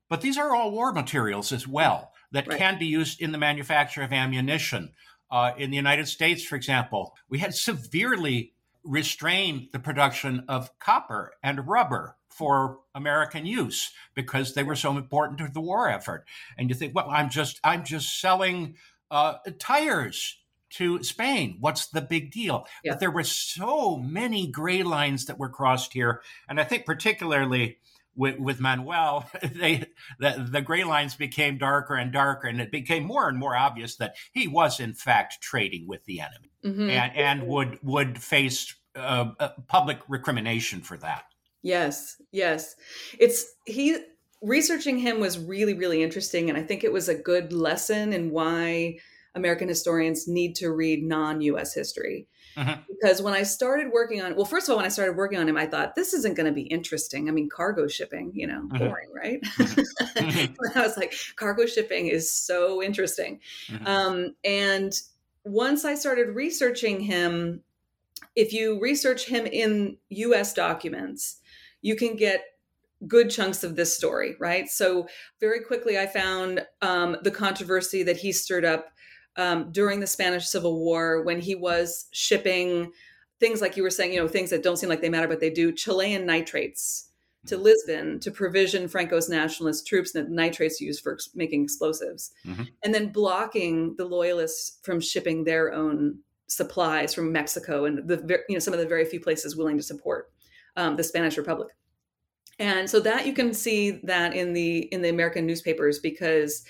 But these are all war materials as well that right. can be used in the manufacture of ammunition. Uh, in the United States, for example, we had severely restrained the production of copper and rubber for American use because they were so important to the war effort. And you think, well, I'm just I'm just selling uh, tires to Spain. What's the big deal? Yeah. But there were so many gray lines that were crossed here, and I think particularly with, with Manuel, they the, the gray lines became darker and darker, and it became more and more obvious that he was in fact trading with the enemy, mm-hmm. and and would would face uh, uh, public recrimination for that. Yes, yes, it's he researching him was really really interesting, and I think it was a good lesson in why American historians need to read non-U.S. history Mm-hmm. Because when I started working on, well, first of all, when I started working on him, I thought this isn't going to be interesting. I mean, cargo shipping, you know, mm-hmm. boring, right? Mm-hmm. I was like, cargo shipping is so interesting. Um, and once I started researching him, if you research him in US documents, you can get good chunks of this story, right? So, very quickly, I found um, the controversy that he stirred up um, during the Spanish Civil War when he was shipping things like you were saying, you know, things that don't seem like they matter, but they do Chilean nitrates to mm-hmm. Lisbon to provision Franco's nationalist troops that nitrates used for making explosives, mm-hmm. and then blocking the loyalists from shipping their own supplies from Mexico and the you know some of the very few places willing to support um, the Spanish Republic. And so that you can see that in the in the American newspapers because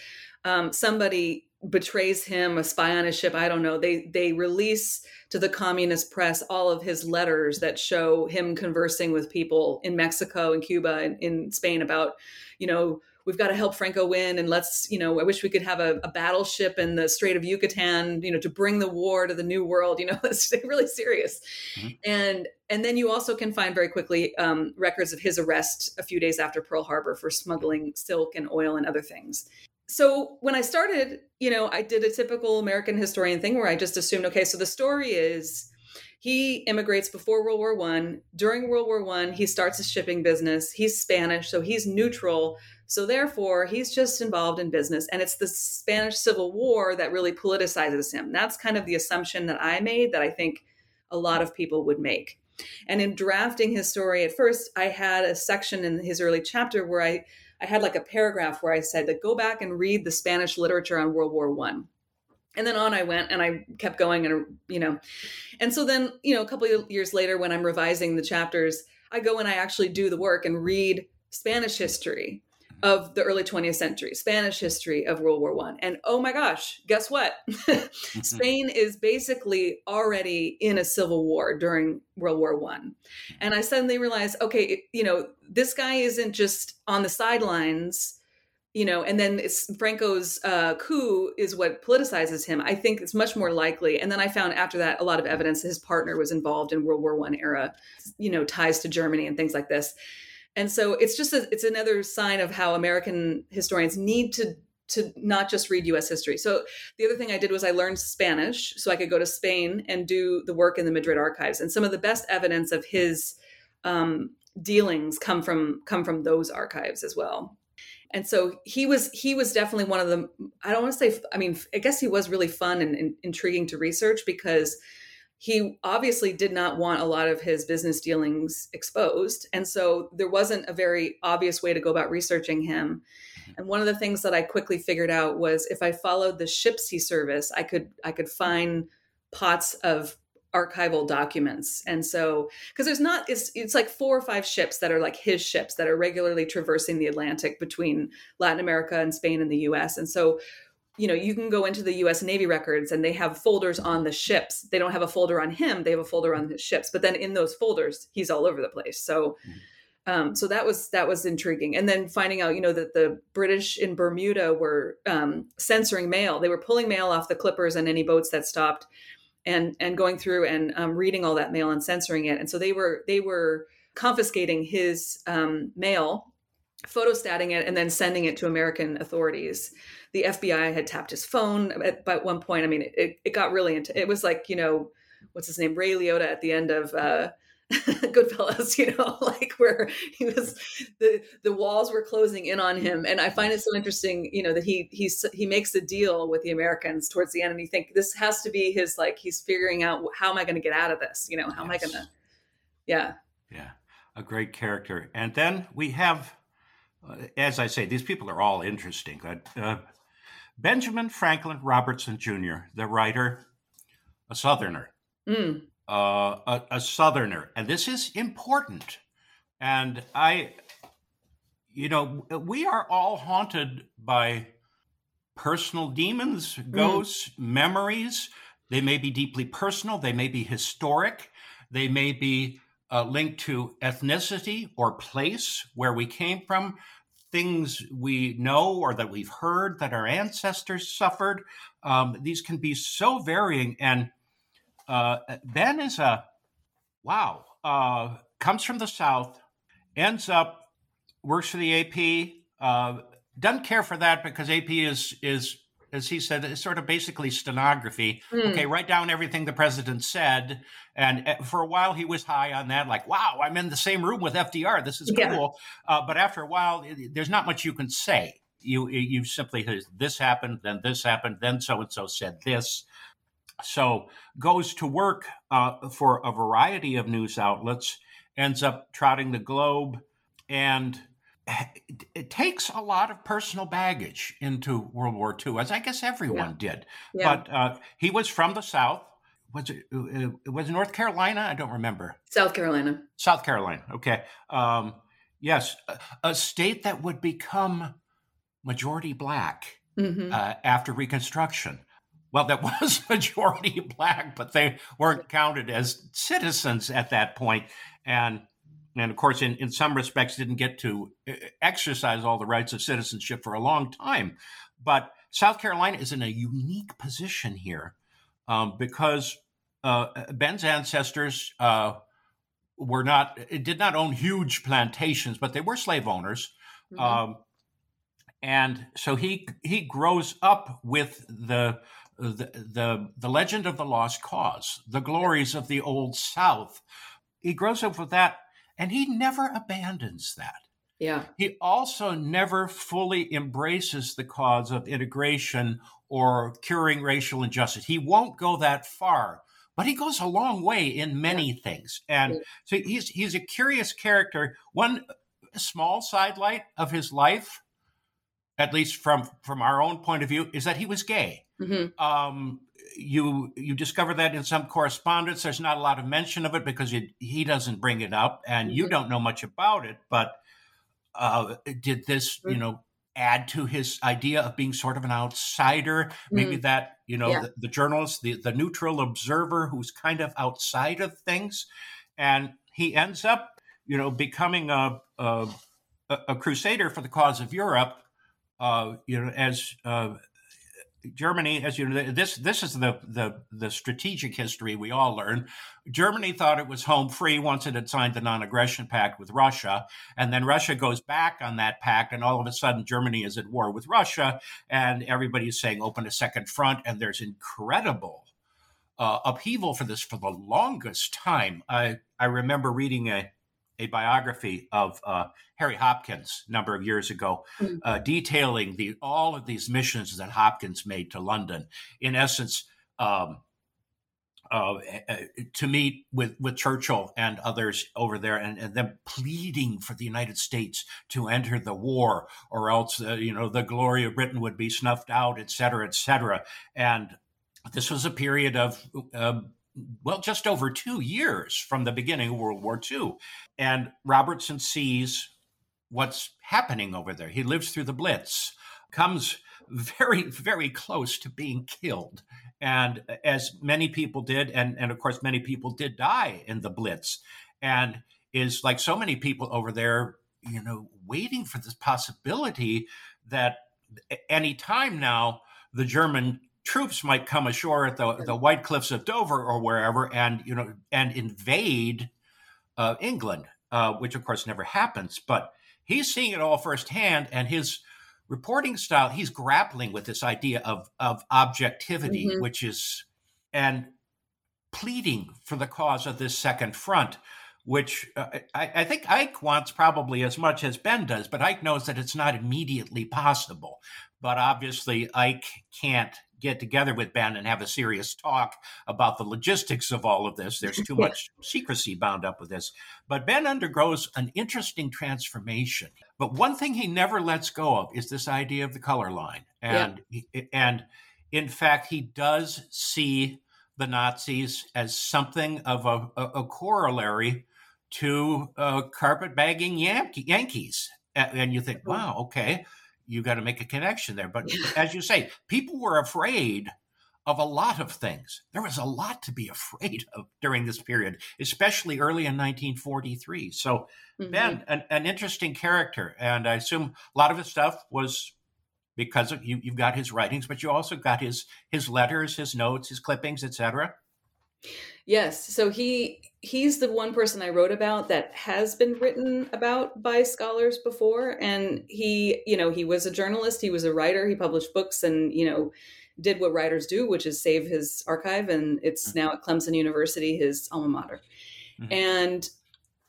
um, somebody betrays him, a spy on his ship. I don't know. They they release to the communist press all of his letters that show him conversing with people in Mexico and Cuba and in Spain about, you know, we've got to help Franco win and let's, you know, I wish we could have a, a battleship in the Strait of Yucatan, you know, to bring the war to the new world. You know, it's really serious. Mm-hmm. And and then you also can find very quickly um, records of his arrest a few days after Pearl Harbor for smuggling silk and oil and other things so when I started, you know, I did a typical American historian thing where I just assumed, okay, so the story is he immigrates before World War One. During World War One, he starts a shipping business. He's Spanish, so he's neutral. So therefore, he's just involved in business, and it's the Spanish Civil War that really politicizes him. That's kind of the assumption that I made that I think a lot of people would make. And in drafting his story at first, I had a section in his early chapter where I I had like a paragraph where I said that go back and read the Spanish literature on World War One. And then on I went and I kept going and you know. And so then, you know, a couple of years later when I'm revising the chapters, I go and I actually do the work and read Spanish history of the early 20th century, Spanish history of World War One. And oh my gosh, guess what? Spain is basically already in a civil war during World War One. And I suddenly realized, okay, you know, this guy isn't just on the sidelines you know, and then it's Franco's uh, coup is what politicizes him. I think it's much more likely. And then I found after that a lot of evidence that his partner was involved in World War One era, you know, ties to Germany and things like this. And so it's just a, it's another sign of how American historians need to to not just read US history. So the other thing I did was I learned Spanish so I could go to Spain and do the work in the Madrid archives. And some of the best evidence of his um, dealings come from come from those archives as well. And so he was he was definitely one of the I don't want to say I mean I guess he was really fun and, and intriguing to research because he obviously did not want a lot of his business dealings exposed. And so there wasn't a very obvious way to go about researching him. Mm-hmm. And one of the things that I quickly figured out was if I followed the ships he serviced, I could I could find pots of archival documents. And so because there's not it's it's like four or five ships that are like his ships that are regularly traversing the Atlantic between Latin America and Spain and the US. And so you know you can go into the us navy records and they have folders on the ships they don't have a folder on him they have a folder on the ships but then in those folders he's all over the place so mm-hmm. um, so that was that was intriguing and then finding out you know that the british in bermuda were um, censoring mail they were pulling mail off the clippers and any boats that stopped and and going through and um, reading all that mail and censoring it. And so they were they were confiscating his um, mail, photostating it, and then sending it to American authorities. The FBI had tapped his phone at, at one point. I mean, it, it got really into. It was like you know, what's his name, Ray Liotta at the end of. Uh, Goodfellas, you know, like where he was, the the walls were closing in on him, and I find it so interesting, you know, that he he's he makes a deal with the Americans towards the end, and you think this has to be his like he's figuring out how am I going to get out of this, you know, how yes. am I going to, yeah, yeah, a great character, and then we have, uh, as I say, these people are all interesting. Uh, Benjamin Franklin Robertson Jr., the writer, a Southerner. Mm uh, a, a Southerner, and this is important. And I, you know, we are all haunted by personal demons, mm. ghosts, mm. memories. They may be deeply personal, they may be historic, they may be uh, linked to ethnicity or place where we came from, things we know or that we've heard that our ancestors suffered. Um, these can be so varying. And uh, ben is a wow. Uh, comes from the South, ends up works for the AP. Uh, doesn't care for that because AP is is as he said, it's sort of basically stenography. Mm. Okay, write down everything the president said. And uh, for a while, he was high on that, like, wow, I'm in the same room with FDR. This is yeah. cool. Uh, but after a while, there's not much you can say. You you simply this happened, then this happened, then so and so said this. So goes to work uh, for a variety of news outlets, ends up trotting the globe, and it takes a lot of personal baggage into World War II, as I guess everyone yeah. did. Yeah. But uh, he was from the South. Was it, uh, was it North Carolina? I don't remember. South Carolina. South Carolina. Okay. Um, yes, a, a, state that would become majority black mm-hmm. uh, after Reconstruction well, that was majority black, but they weren't counted as citizens at that. And and of course, in, in some respects, didn't get to uh, exercise all the rights of citizenship for a long time. But South Carolina is in a unique position here um, because uh, Ben's ancestors uh, were not did not own huge plantations, but they were slave owners. Mm-hmm. Um, and so he he grows up with the the, the, the legend of the lost cause, the glories of the old South. He grows up with that and he never abandons that. Yeah. He also never fully embraces the cause of integration or curing racial injustice. He won't go that far, but he goes a long way in many yeah. things. And yeah. so he's he's a curious character. One small sidelight of his life, at least from from our own point of view, is that he was gay. Mm-hmm. Um, you you discover that in some correspondence. There's not a lot of mention of it because it, he doesn't bring it up, and mm-hmm. you don't know much about it. But uh, did this, mm-hmm. you know, add to his idea of being sort of an outsider? Maybe mm-hmm. that you know yeah. the, the, journalist, the the neutral observer, who's kind of outside of things, and he ends up, you know, becoming a a, a crusader for the cause of Europe. Uh, you know, as uh, Germany, as you know, this this is the the the strategic history we all learn. Germany thought it was home free once it had signed the non-aggression pact with Russia, and then Russia goes back on that pact, and all of a sudden Germany is at war with Russia, and everybody is saying open a second front, and there's incredible uh, upheaval for this for the longest time. I I remember reading a a biography of uh, Harry Hopkins a number of years ago, mm-hmm. uh, detailing the all of these missions that Hopkins made to London. In essence, um, uh, to meet with, with Churchill and others over there, and, and them pleading for the United States to enter the war, or else uh, you know the glory of Britain would be snuffed out, et cetera, et cetera. And this was a period of um, well, just over two years from the beginning of World War II. And Robertson sees what's happening over there. He lives through the Blitz, comes very, very close to being killed. And as many people did, and, and of course, many people did die in the Blitz, and is like so many people over there, you know, waiting for this possibility that any time now the German troops might come ashore at the, the White Cliffs of Dover or wherever and, you know, and invade uh, England, uh, which of course never happens. But he's seeing it all firsthand and his reporting style, he's grappling with this idea of, of objectivity, mm-hmm. which is, and pleading for the cause of this second front, which uh, I, I, think Ike wants probably as much as Ben does, but Ike knows that it's not immediately possible. But obviously, Ike can't get together with Ben and have a serious talk about the logistics of all of this. There's too much secrecy bound up with this. But Ben undergoes an interesting transformation. But one thing he never lets go of is this idea of the color line. And yeah. and in fact, he does see the Nazis as something of a, a, a corollary to uh, Yankees. And you think, wow, okay you got to make a connection there. But as you say, people were afraid of a lot of things. There was a lot to be afraid of during this period, especially early in 1943. So, mm-hmm. Ben, an, an, interesting character. And I assume a lot of his stuff was because of you, you've got his writings, but you also got his his letters, his notes, his clippings, etc. Yes. So he he's the one person I wrote about that has been written about by scholars before and he, you know, he was a journalist, he was a writer, he published books and, you know, did what writers do, which is save his archive and it's mm-hmm. now at Clemson University his alma mater. Mm-hmm. And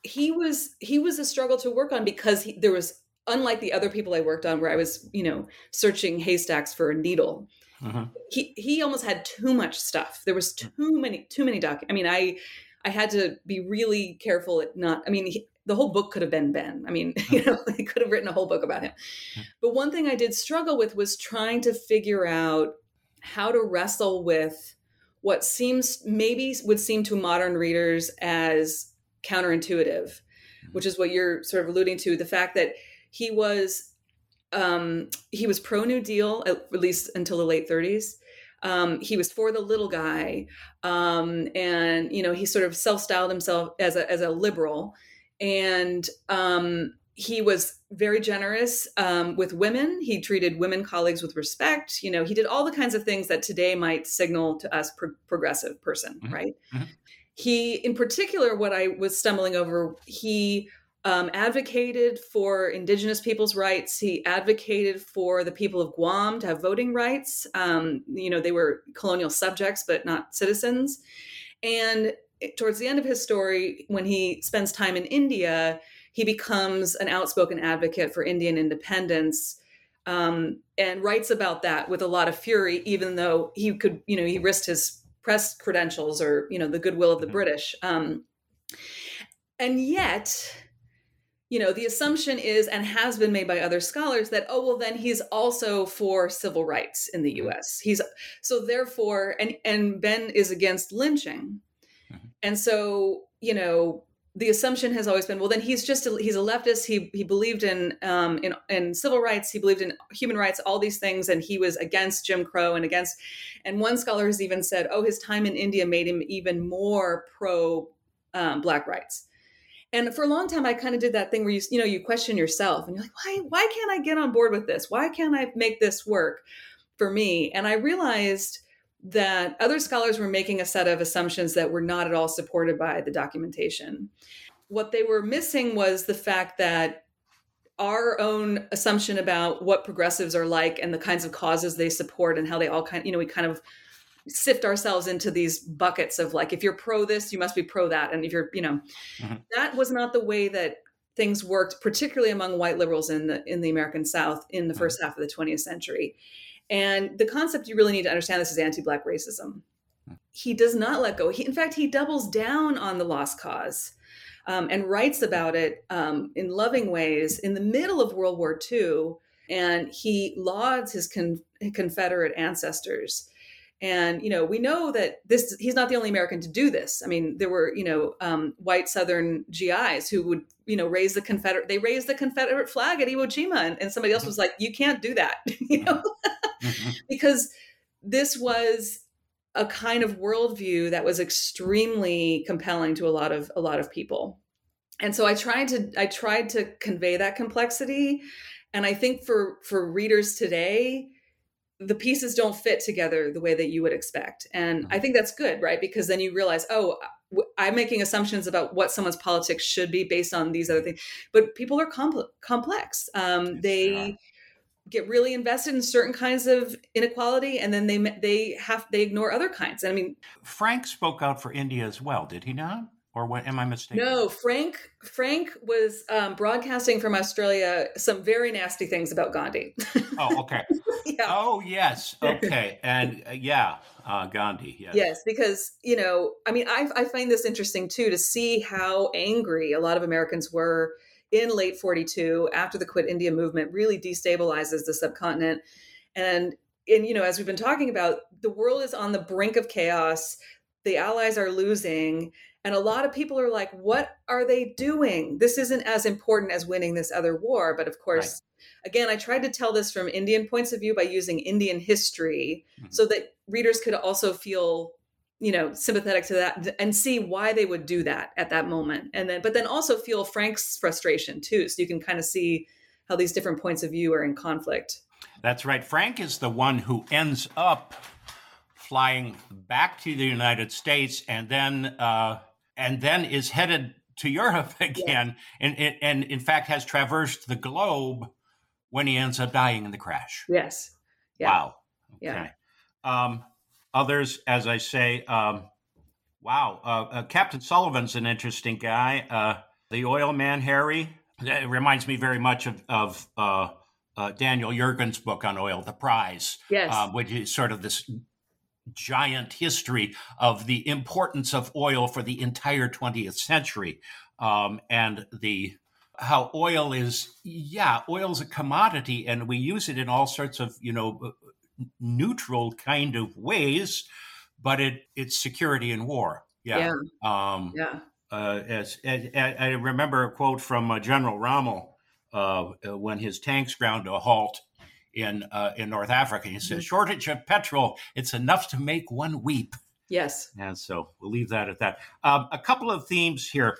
he was he was a struggle to work on because he, there was unlike the other people I worked on where I was, you know, searching haystacks for a needle Mm-hmm. He he almost had too much stuff. There was mm. too many too many doc. I mean, I I had to be really careful at not. I mean, he, the whole book could have been Ben. I mean, you mm. know, he could have written a whole book about him. Mm. But one thing I did struggle with was trying to figure out how to wrestle with what seems maybe would seem to modern readers as counterintuitive, which is what you're sort of alluding to the fact that he was um, he was pro New Deal at least until the late 30s. Um, he was for the little guy, um, and you know he sort of self-styled himself as a as a liberal, and um, he was very generous um, with women. He treated women colleagues with respect. You know, he did all the kinds of things that today might signal to us pro- progressive person, mm-hmm. right? Mm-hmm. He, in particular, what I was stumbling over, he um, advocated for indigenous people's rights. He advocated for the people of Guam to have voting rights. Um, you know, they were colonial subjects, but not citizens. And towards the end of his story, when he spends time in India, he becomes an outspoken advocate for Indian independence. Um, and writes about that with a lot of fury, even though he could, you know, he risked his press credentials or, you know, the goodwill of the mm-hmm. British. Um, and yet, you know, the assumption is and has been made by other scholars that, oh, well, then he's also for civil rights in the mm-hmm. US. He's so therefore, and, and Ben is against lynching. Mm-hmm. And so, you know, the assumption has always been, well, then he's just a, he's a leftist. He he believed in um, in in civil rights. He believed in human rights, all these things, and he was against Jim Crow and against. And one scholar has even said, oh, his time in India made him even more pro um, black rights. And for a long time, I kind of did that thing where you, you know, you question yourself and you're like, why, why can't I get on board with this? Why can't I make this work for me? And I realized that other scholars were making a set of assumptions that were not at all supported by the documentation. What they were missing was the fact that our own assumption about what progressives are like and the kinds of causes they support and how they all kind you know we kind of sift ourselves into these buckets of like if you're pro this you must be pro that and if you're you know mm-hmm. that was not the way that things worked particularly among white liberals in the in the american south in the 1st mm-hmm. half of the 20th century and the concept you really need to understand this is anti-black racism mm. he does not let go he, in fact he doubles down on the lost cause um, and writes about it um, in loving ways in the middle of world war ii and he lauds his con- confederate ancestors and you know we know that this he's not the only american to do this. I mean there were you know um, white southern gis who would you know raise the confederate they raised the confederate flag at iwo jima and, and somebody else was like you can't do that you know? Mm-hmm. because this was a kind of worldview that was extremely compelling to a lot of a lot of people. And so i tried to i tried to convey that complexity. And i think for for readers today the pieces don't fit together the way that you would expect. And I think that's good, right? Because then you realize, oh, I'm making assumptions about what someone's politics should be based on these other things. But people are compl- complex. Um, they get really invested in certain kinds of inequality, and then they they have they ignore other kinds. I mean, Frank spoke out for India as well, did he not? Or what? Am I mistaken? No, Frank. Frank was um, broadcasting from Australia some very nasty things about Gandhi. oh, okay. yeah. Oh, yes. Okay, and uh, yeah, uh, Gandhi. Yes. Yes, because you know, I mean, I, I find this interesting too to see how angry a lot of Americans were in late 42 after the quit india movement really destabilizes the subcontinent and and you know as we've been talking about the world is on the brink of chaos the allies are losing and a lot of people are like what are they doing? This isn't as important as winning this other war. But of course right. again i tried to tell this from indian points of view by using indian history mm-hmm. so that readers could also feel you know sympathetic to that and see why they would do that at that moment. And then but then also feel frank's frustration too so you can kind of see how these different points of view are in conflict. That's right. Frank is the one who ends up flying back to the united states and then uh, and then is headed to europe again yeah. and, and in fact has traversed the globe when he ends up dying in the crash yes yeah. wow okay. yeah um, Others, as I say, um, wow, uh, uh, Captain Sullivan's an interesting guy. Uh, the oil man, Harry, it reminds me very much of, of uh, uh, Daniel Yergin's book on oil, The Prize, yes. Um, which is sort of this giant history of the importance of oil for the entire 20th century um, and the how oil is yeah oil's a commodity and we use it in all sorts of you know neutral kind of ways, but it it's security and war. Yeah. Yeah. Um, yeah. Uh, as, as, as, I remember a quote from uh, General Rommel uh, uh, when his tanks ground to a halt in uh, in North Africa. He says, mm-hmm. "Shortage of petrol. It's enough to make one weep." Yes. And so we'll leave that at that. Um, a couple of themes here.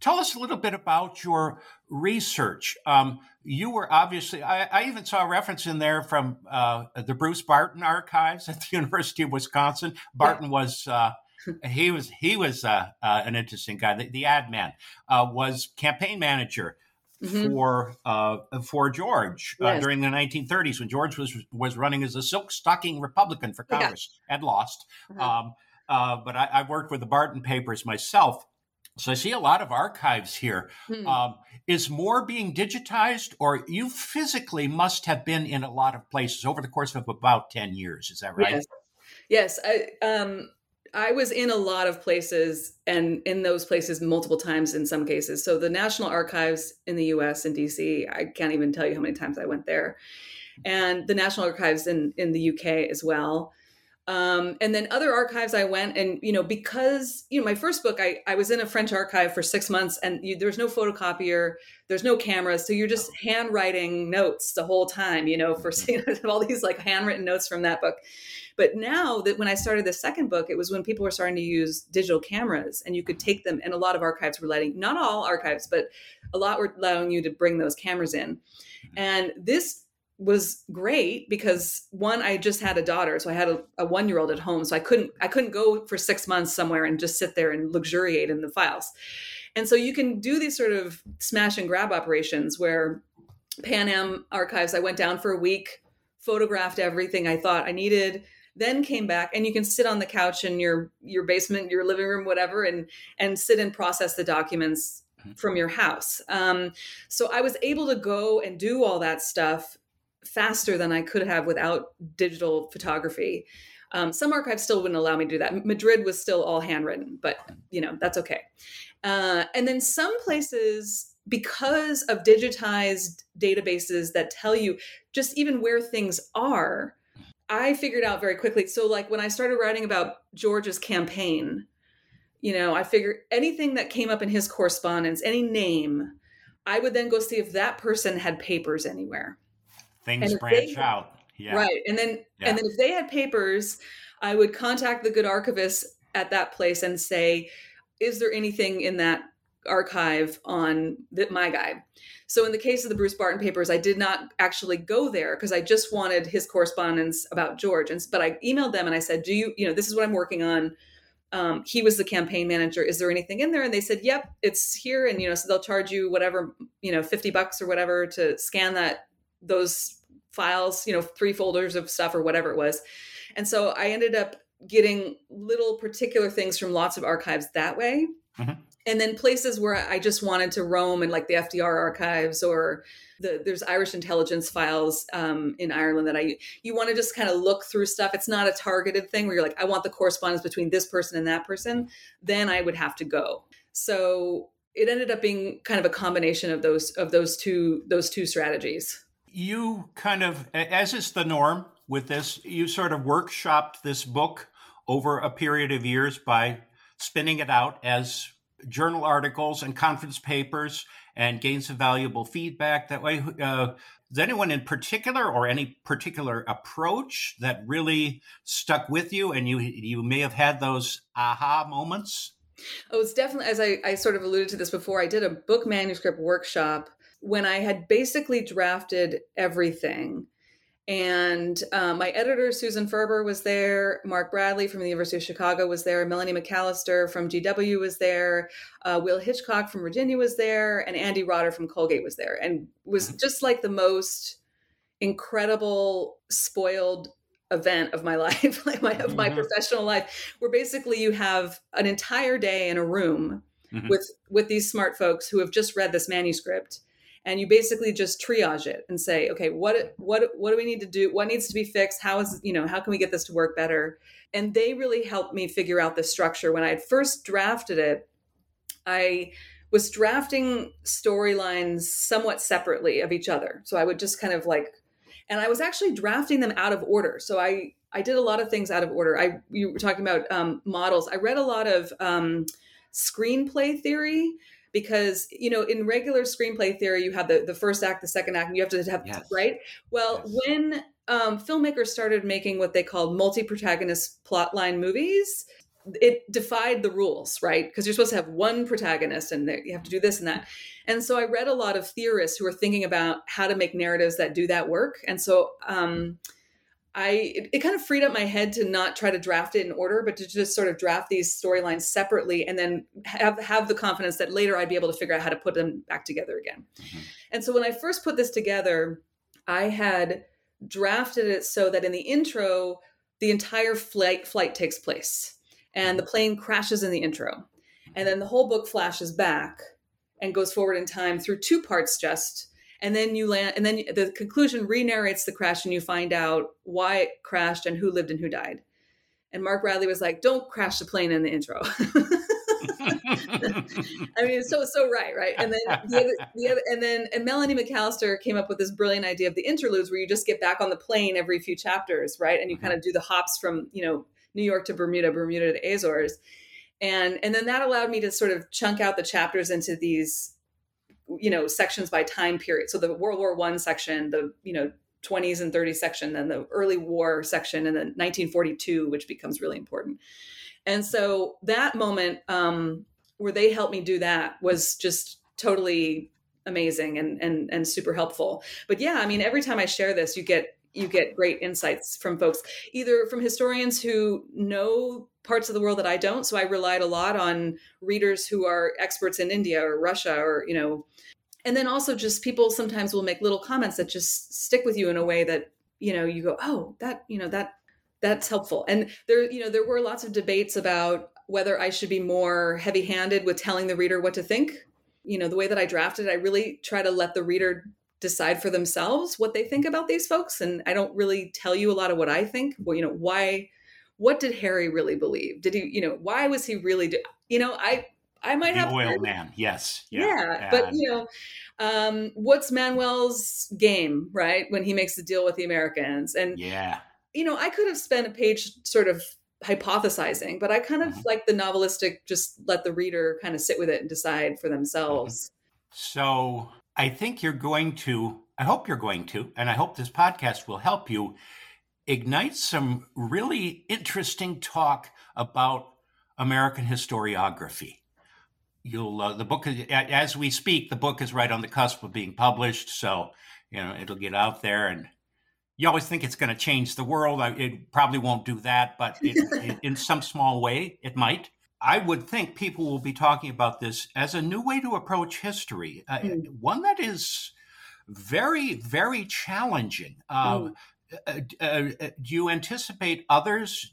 Tell us a little bit about your research. Um, you were obviously, I, I, even saw a reference in there from uh, the Bruce Barton archives at the University of Wisconsin. Barton was. Uh, he was he was uh, uh, an interesting guy. The, the ad man uh, was campaign manager mm-hmm. for uh, for George yes. during the 1930s when George was was running as a silk stocking Republican for Congress yeah. and lost. Uh-huh. Um, but I, I worked with the Barton papers myself, so I see a lot of archives here. Hmm. Um, is more being digitized, or you physically must have been in a lot of places over the course of about ten years? Is that right? Yes, yes. I, um, I was in a lot of places, and in those places multiple times in some cases. So the National Archives in the U.S. and D.C. I can't even tell you how many times I went there, and the National Archives in in the U.K. as well. Um, and then other archives I went and, you know, because, you know, my first book, I, I was in a French archive for six months and you, there's no photocopier, there's no cameras. So you're just handwriting notes the whole time, you know, for you know, all these like handwritten notes from that book. But now that when I started the second book, it was when people were starting to use digital cameras and you could take them. And a lot of archives were letting, not all archives, but a lot were allowing you to bring those cameras in. And this was great because one i just had a daughter so i had a, a one year old at home so i couldn't i couldn't go for six months somewhere and just sit there and luxuriate in the files and so you can do these sort of smash and grab operations where pan am archives i went down for a week photographed everything i thought i needed then came back and you can sit on the couch in your your basement your living room whatever and and sit and process the documents mm-hmm. from your house um, so i was able to go and do all that stuff faster than I could have without digital photography. Um, some archives still wouldn't allow me to do that. Madrid was still all handwritten, but you know that's okay. Uh, and then some places, because of digitized databases that tell you just even where things are, I figured out very quickly. So, like when I started writing about George's campaign, you know, I figured anything that came up in his correspondence, any name, I would then go see if that person had papers anywhere things branch they, out. Yeah. Right. And then yeah. and then if they had papers, I would contact the good archivist at that place and say, is there anything in that archive on the, my guy? So in the case of the Bruce Barton papers, I did not actually go there because I just wanted his correspondence about George. And but I emailed them and I said, "Do you, you know, this is what I'm working on." Um, he was the campaign manager. Is there anything in there? And they said, "Yep, it's here." And you know, so they'll charge you whatever, you know, fifty bucks or whatever to scan that those files, you know, three folders of stuff or whatever it was. And so I ended up getting little particular things from lots of archives that way. Mm-hmm and then places where I just wanted to roam and like the FDR archives or the, there's Irish intelligence files um, in Ireland that I you want to just kind of look through stuff. It's not a targeted thing where you're like I want the correspondence between this person and that person. Then I would have to go. So it ended up being kind of a combination of those of those two those two strategies. You kind of as is the norm with this, you sort of workshopped this book over a period of years by spinning it out as journal articles and conference papers and gain some valuable feedback that way. Uh, is anyone in particular or any particular approach that really stuck with you and you you may have had those aha moments? Oh, it's definitely as I, I sort of alluded to this before. I did a book manuscript workshop when I had basically drafted everything and um, my editor, Susan Ferber, was there. Mark Bradley from the University of Chicago was there. Melani McAlister from GW was there. Uh, Will Hitchcock from Virginia was there. And Andy Rotter from Colgate was there. And was mm-hmm. just like the most incredible, spoiled event of my life, like my, of my mm-hmm. professional life, where basically you have an entire day in a room mm-hmm. with with these smart folks who have just read this manuscript and you basically just triage it and say okay what what what do we need to do? What needs to be fixed? How is you know how can we get this to work better? And they really helped me figure out the structure. When i had first drafted it i was drafting storylines somewhat separately of each other. So i would just kind of like and i was actually drafting them out of order. So i i did a lot of things out of order. I you were talking about um, models. I read a lot of um, screenplay theory because you know in regular screenplay theory you have the, the first act the second act and you have to have yes. right well yes. when um, filmmakers started making what they called multi-protagonist plotline movies it defied the rules right because you're supposed to have one protagonist and you have to do this and that and so i read a lot of theorists who are thinking about how to make narratives that do that work and so um, I it, it, kind of freed up my head to not try to draft it in order, but to just sort of draft these storylines separately, and then have have the confidence that later I'd be able to figure out how to put them back together again. Mm-hmm. And so when I first put this together, I had drafted it so that in the intro, the entire flight flight takes place, and the plane crashes in the intro, and then the whole book flashes back and goes forward in time through two parts just and then you land and then the conclusion re-narrates the crash and you find out why it crashed and who lived and who died. And mark bradley was like don't crash the plane in the intro. I mean so so right right? And then the other, the other, and then and melani mcalister came up with this brilliant idea of the interludes where you just get back on the plane every few chapters right? And you mm-hmm. kind of do the hops from you know new york to bermuda bermuda to azores. And and then that allowed me to sort of chunk out the chapters into these you know sections by time period. So the world war one section the you know 20s and 30s section then the early war section and then 1942 which becomes really important. And so that moment um, where they helped me do that was just totally amazing and and and super helpful. But yeah i mean every time i share this you get you get great insights from folks either from historians who know parts of the world that I don't. So I relied a lot on readers who are experts in India or Russia or, you know, and then also just people sometimes will make little comments that just stick with you in a way that, you know, you go, oh, that, you know, that, that's helpful. And there, you know, there were lots of debates about whether I should be more heavy handed with telling the reader what to think. You know, the way that I drafted, I really try to let the reader decide for themselves what they think about these folks. And I don't really tell you a lot of what I think. Well, you know, why what did Harry really believe? Did he, you know, why was he really, do, you know, I, I might the have oil man. Yes. Yeah. yeah but you know, um, what's Manuel's game, right? When he makes the deal with the Americans and yeah, you know, I could have spent a page sort of hypothesizing, but I kind of mm-hmm. like the novelistic, just let the reader kind of sit with it and decide for themselves. Mm-hmm. So I think you're going to, I hope you're going to, and I hope this podcast will help you ignite some really interesting talk about American historiography. you'll uh, the book as we speak the book is right on the cusp of being published so you know it'll get out there and you always think it's going to change the world it probably won't do that but it, in some small way it might i would think people will be talking about this as a new way to approach history uh, mm. one that is very very challenging mm. uh, uh, do you anticipate others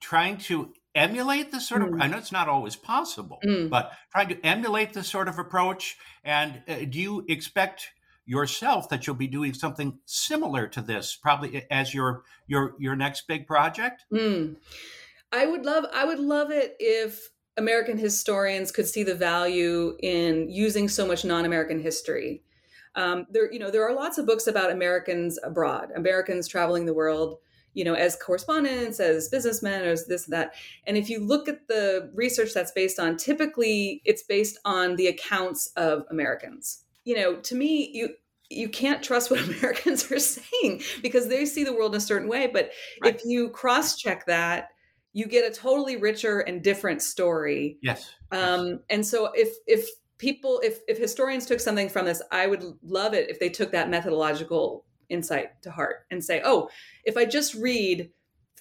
trying to emulate this sort of mm. i know it's not always possible mm. but trying to emulate this sort of approach and uh, do you expect yourself that you'll be doing something similar to this probably as your your your next big project mm. I would love i would love it if american historians could see the value in using so much non-american history um, there you know there are lots of books about americans abroad americans traveling the world you know, as correspondents, as businessmen, as this and that. And if you look at the research that's based on, typically it's based on the accounts of Americans. You know, to me, you you can't trust what Americans are saying because they see the world in a certain way. But right. if you cross check that, you get a totally richer and different story. Yes. Um, yes. And so if if people if if historians took something from this, I would love it if they took that methodological insight to heart and say, oh, if I just read,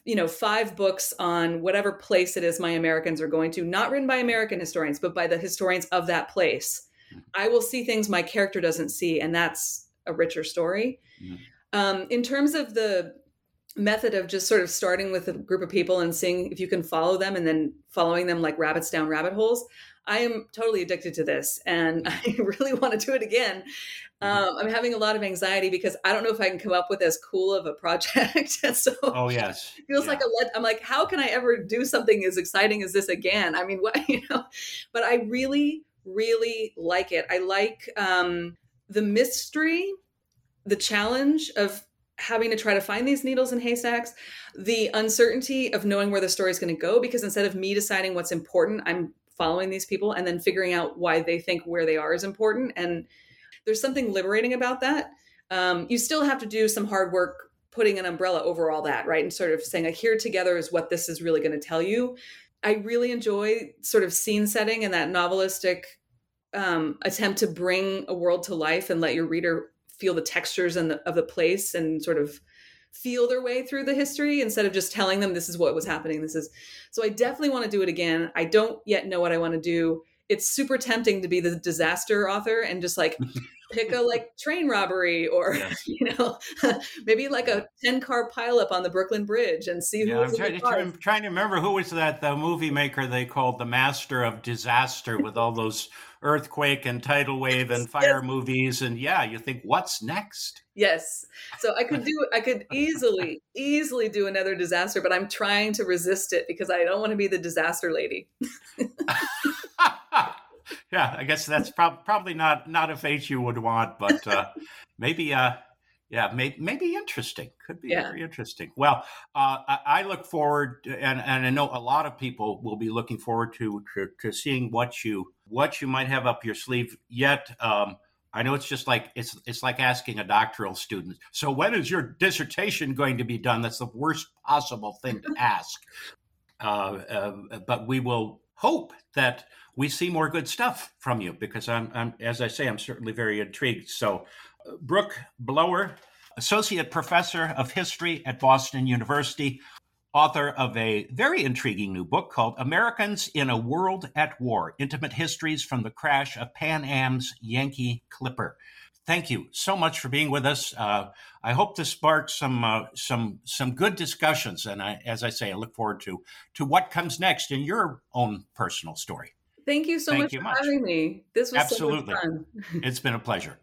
you know, five books on whatever place it is my Americans are going to, not written by American historians, but by the historians of that place, I will see things my character doesn't see, and that's a richer story. Mm. Um, in terms of the method of just sort of starting with a group of people and seeing if you can follow them and then following them like rabbits down rabbit holes I am totally addicted to this and I really want to do it again. Mm-hmm. Um, I'm having a lot of anxiety because I don't know if I can come up with as cool of a project. so oh yes, feels yeah. like a let. I'm like, how can I ever do something as exciting as this again? I mean, what you know? But I really, really like it. I like um, the mystery, the challenge of having to try to find these needles in haystacks, the uncertainty of knowing where the story is going to go. Because instead of me deciding what's important, I'm following these people and then figuring out why they think where they are is important. And there's something liberating about that. Um, you still have to do some hard work putting an umbrella over all that, right? And sort of saying, like, here together is what this is really going to tell you. I really enjoy sort of scene setting and that novelistic um, attempt to bring a world to life and let your reader feel the textures and the, of the place and sort of feel their way through the history instead of just telling them this is what was happening. This is so I definitely want to do it again. I don't yet know what I want to do. It's super tempting to be the disaster author and just like pick a like train robbery or you know maybe like a 10 car pileup on the brooklyn bridge and see who yeah, I'm, trying, I'm trying to remember who was that the movie maker they called the master of disaster with all those earthquake and tidal wave and fire movies and yeah you think what's next? Yes. So i could do i could easily easily do another disaster but i'm trying to resist it because i don't want to be the disaster lady yeah i guess that's prob- probably not not a fate you would want but uh maybe uh yeah, may, maybe interesting. Could be yeah. very interesting. Well, uh, I, I, look forward, to, and, and I know a lot of people will be looking forward to, to, to seeing what you what you might have up your sleeve. Yet, um, I know it's just like it's it's like asking a doctoral student. So, when is your dissertation going to be done? That's the worst possible thing to ask. Uh, uh, but we will hope that we see more good stuff from you because I'm, I'm as I say, I'm certainly very intrigued. So. Uh, Brooke Blower, Associate Professor of History at Boston University, author of a very intriguing new book called Americans in a World at War Intimate Histories from the Crash of Pan Am's Yankee Clipper. Thank you so much for being with us. Uh, I hope this sparks some uh, some some good discussions, and I, as I say, I look forward to to what comes next in your own personal story. Thank you so Thank much you for much. having me. This was absolutely. So it's been a pleasure.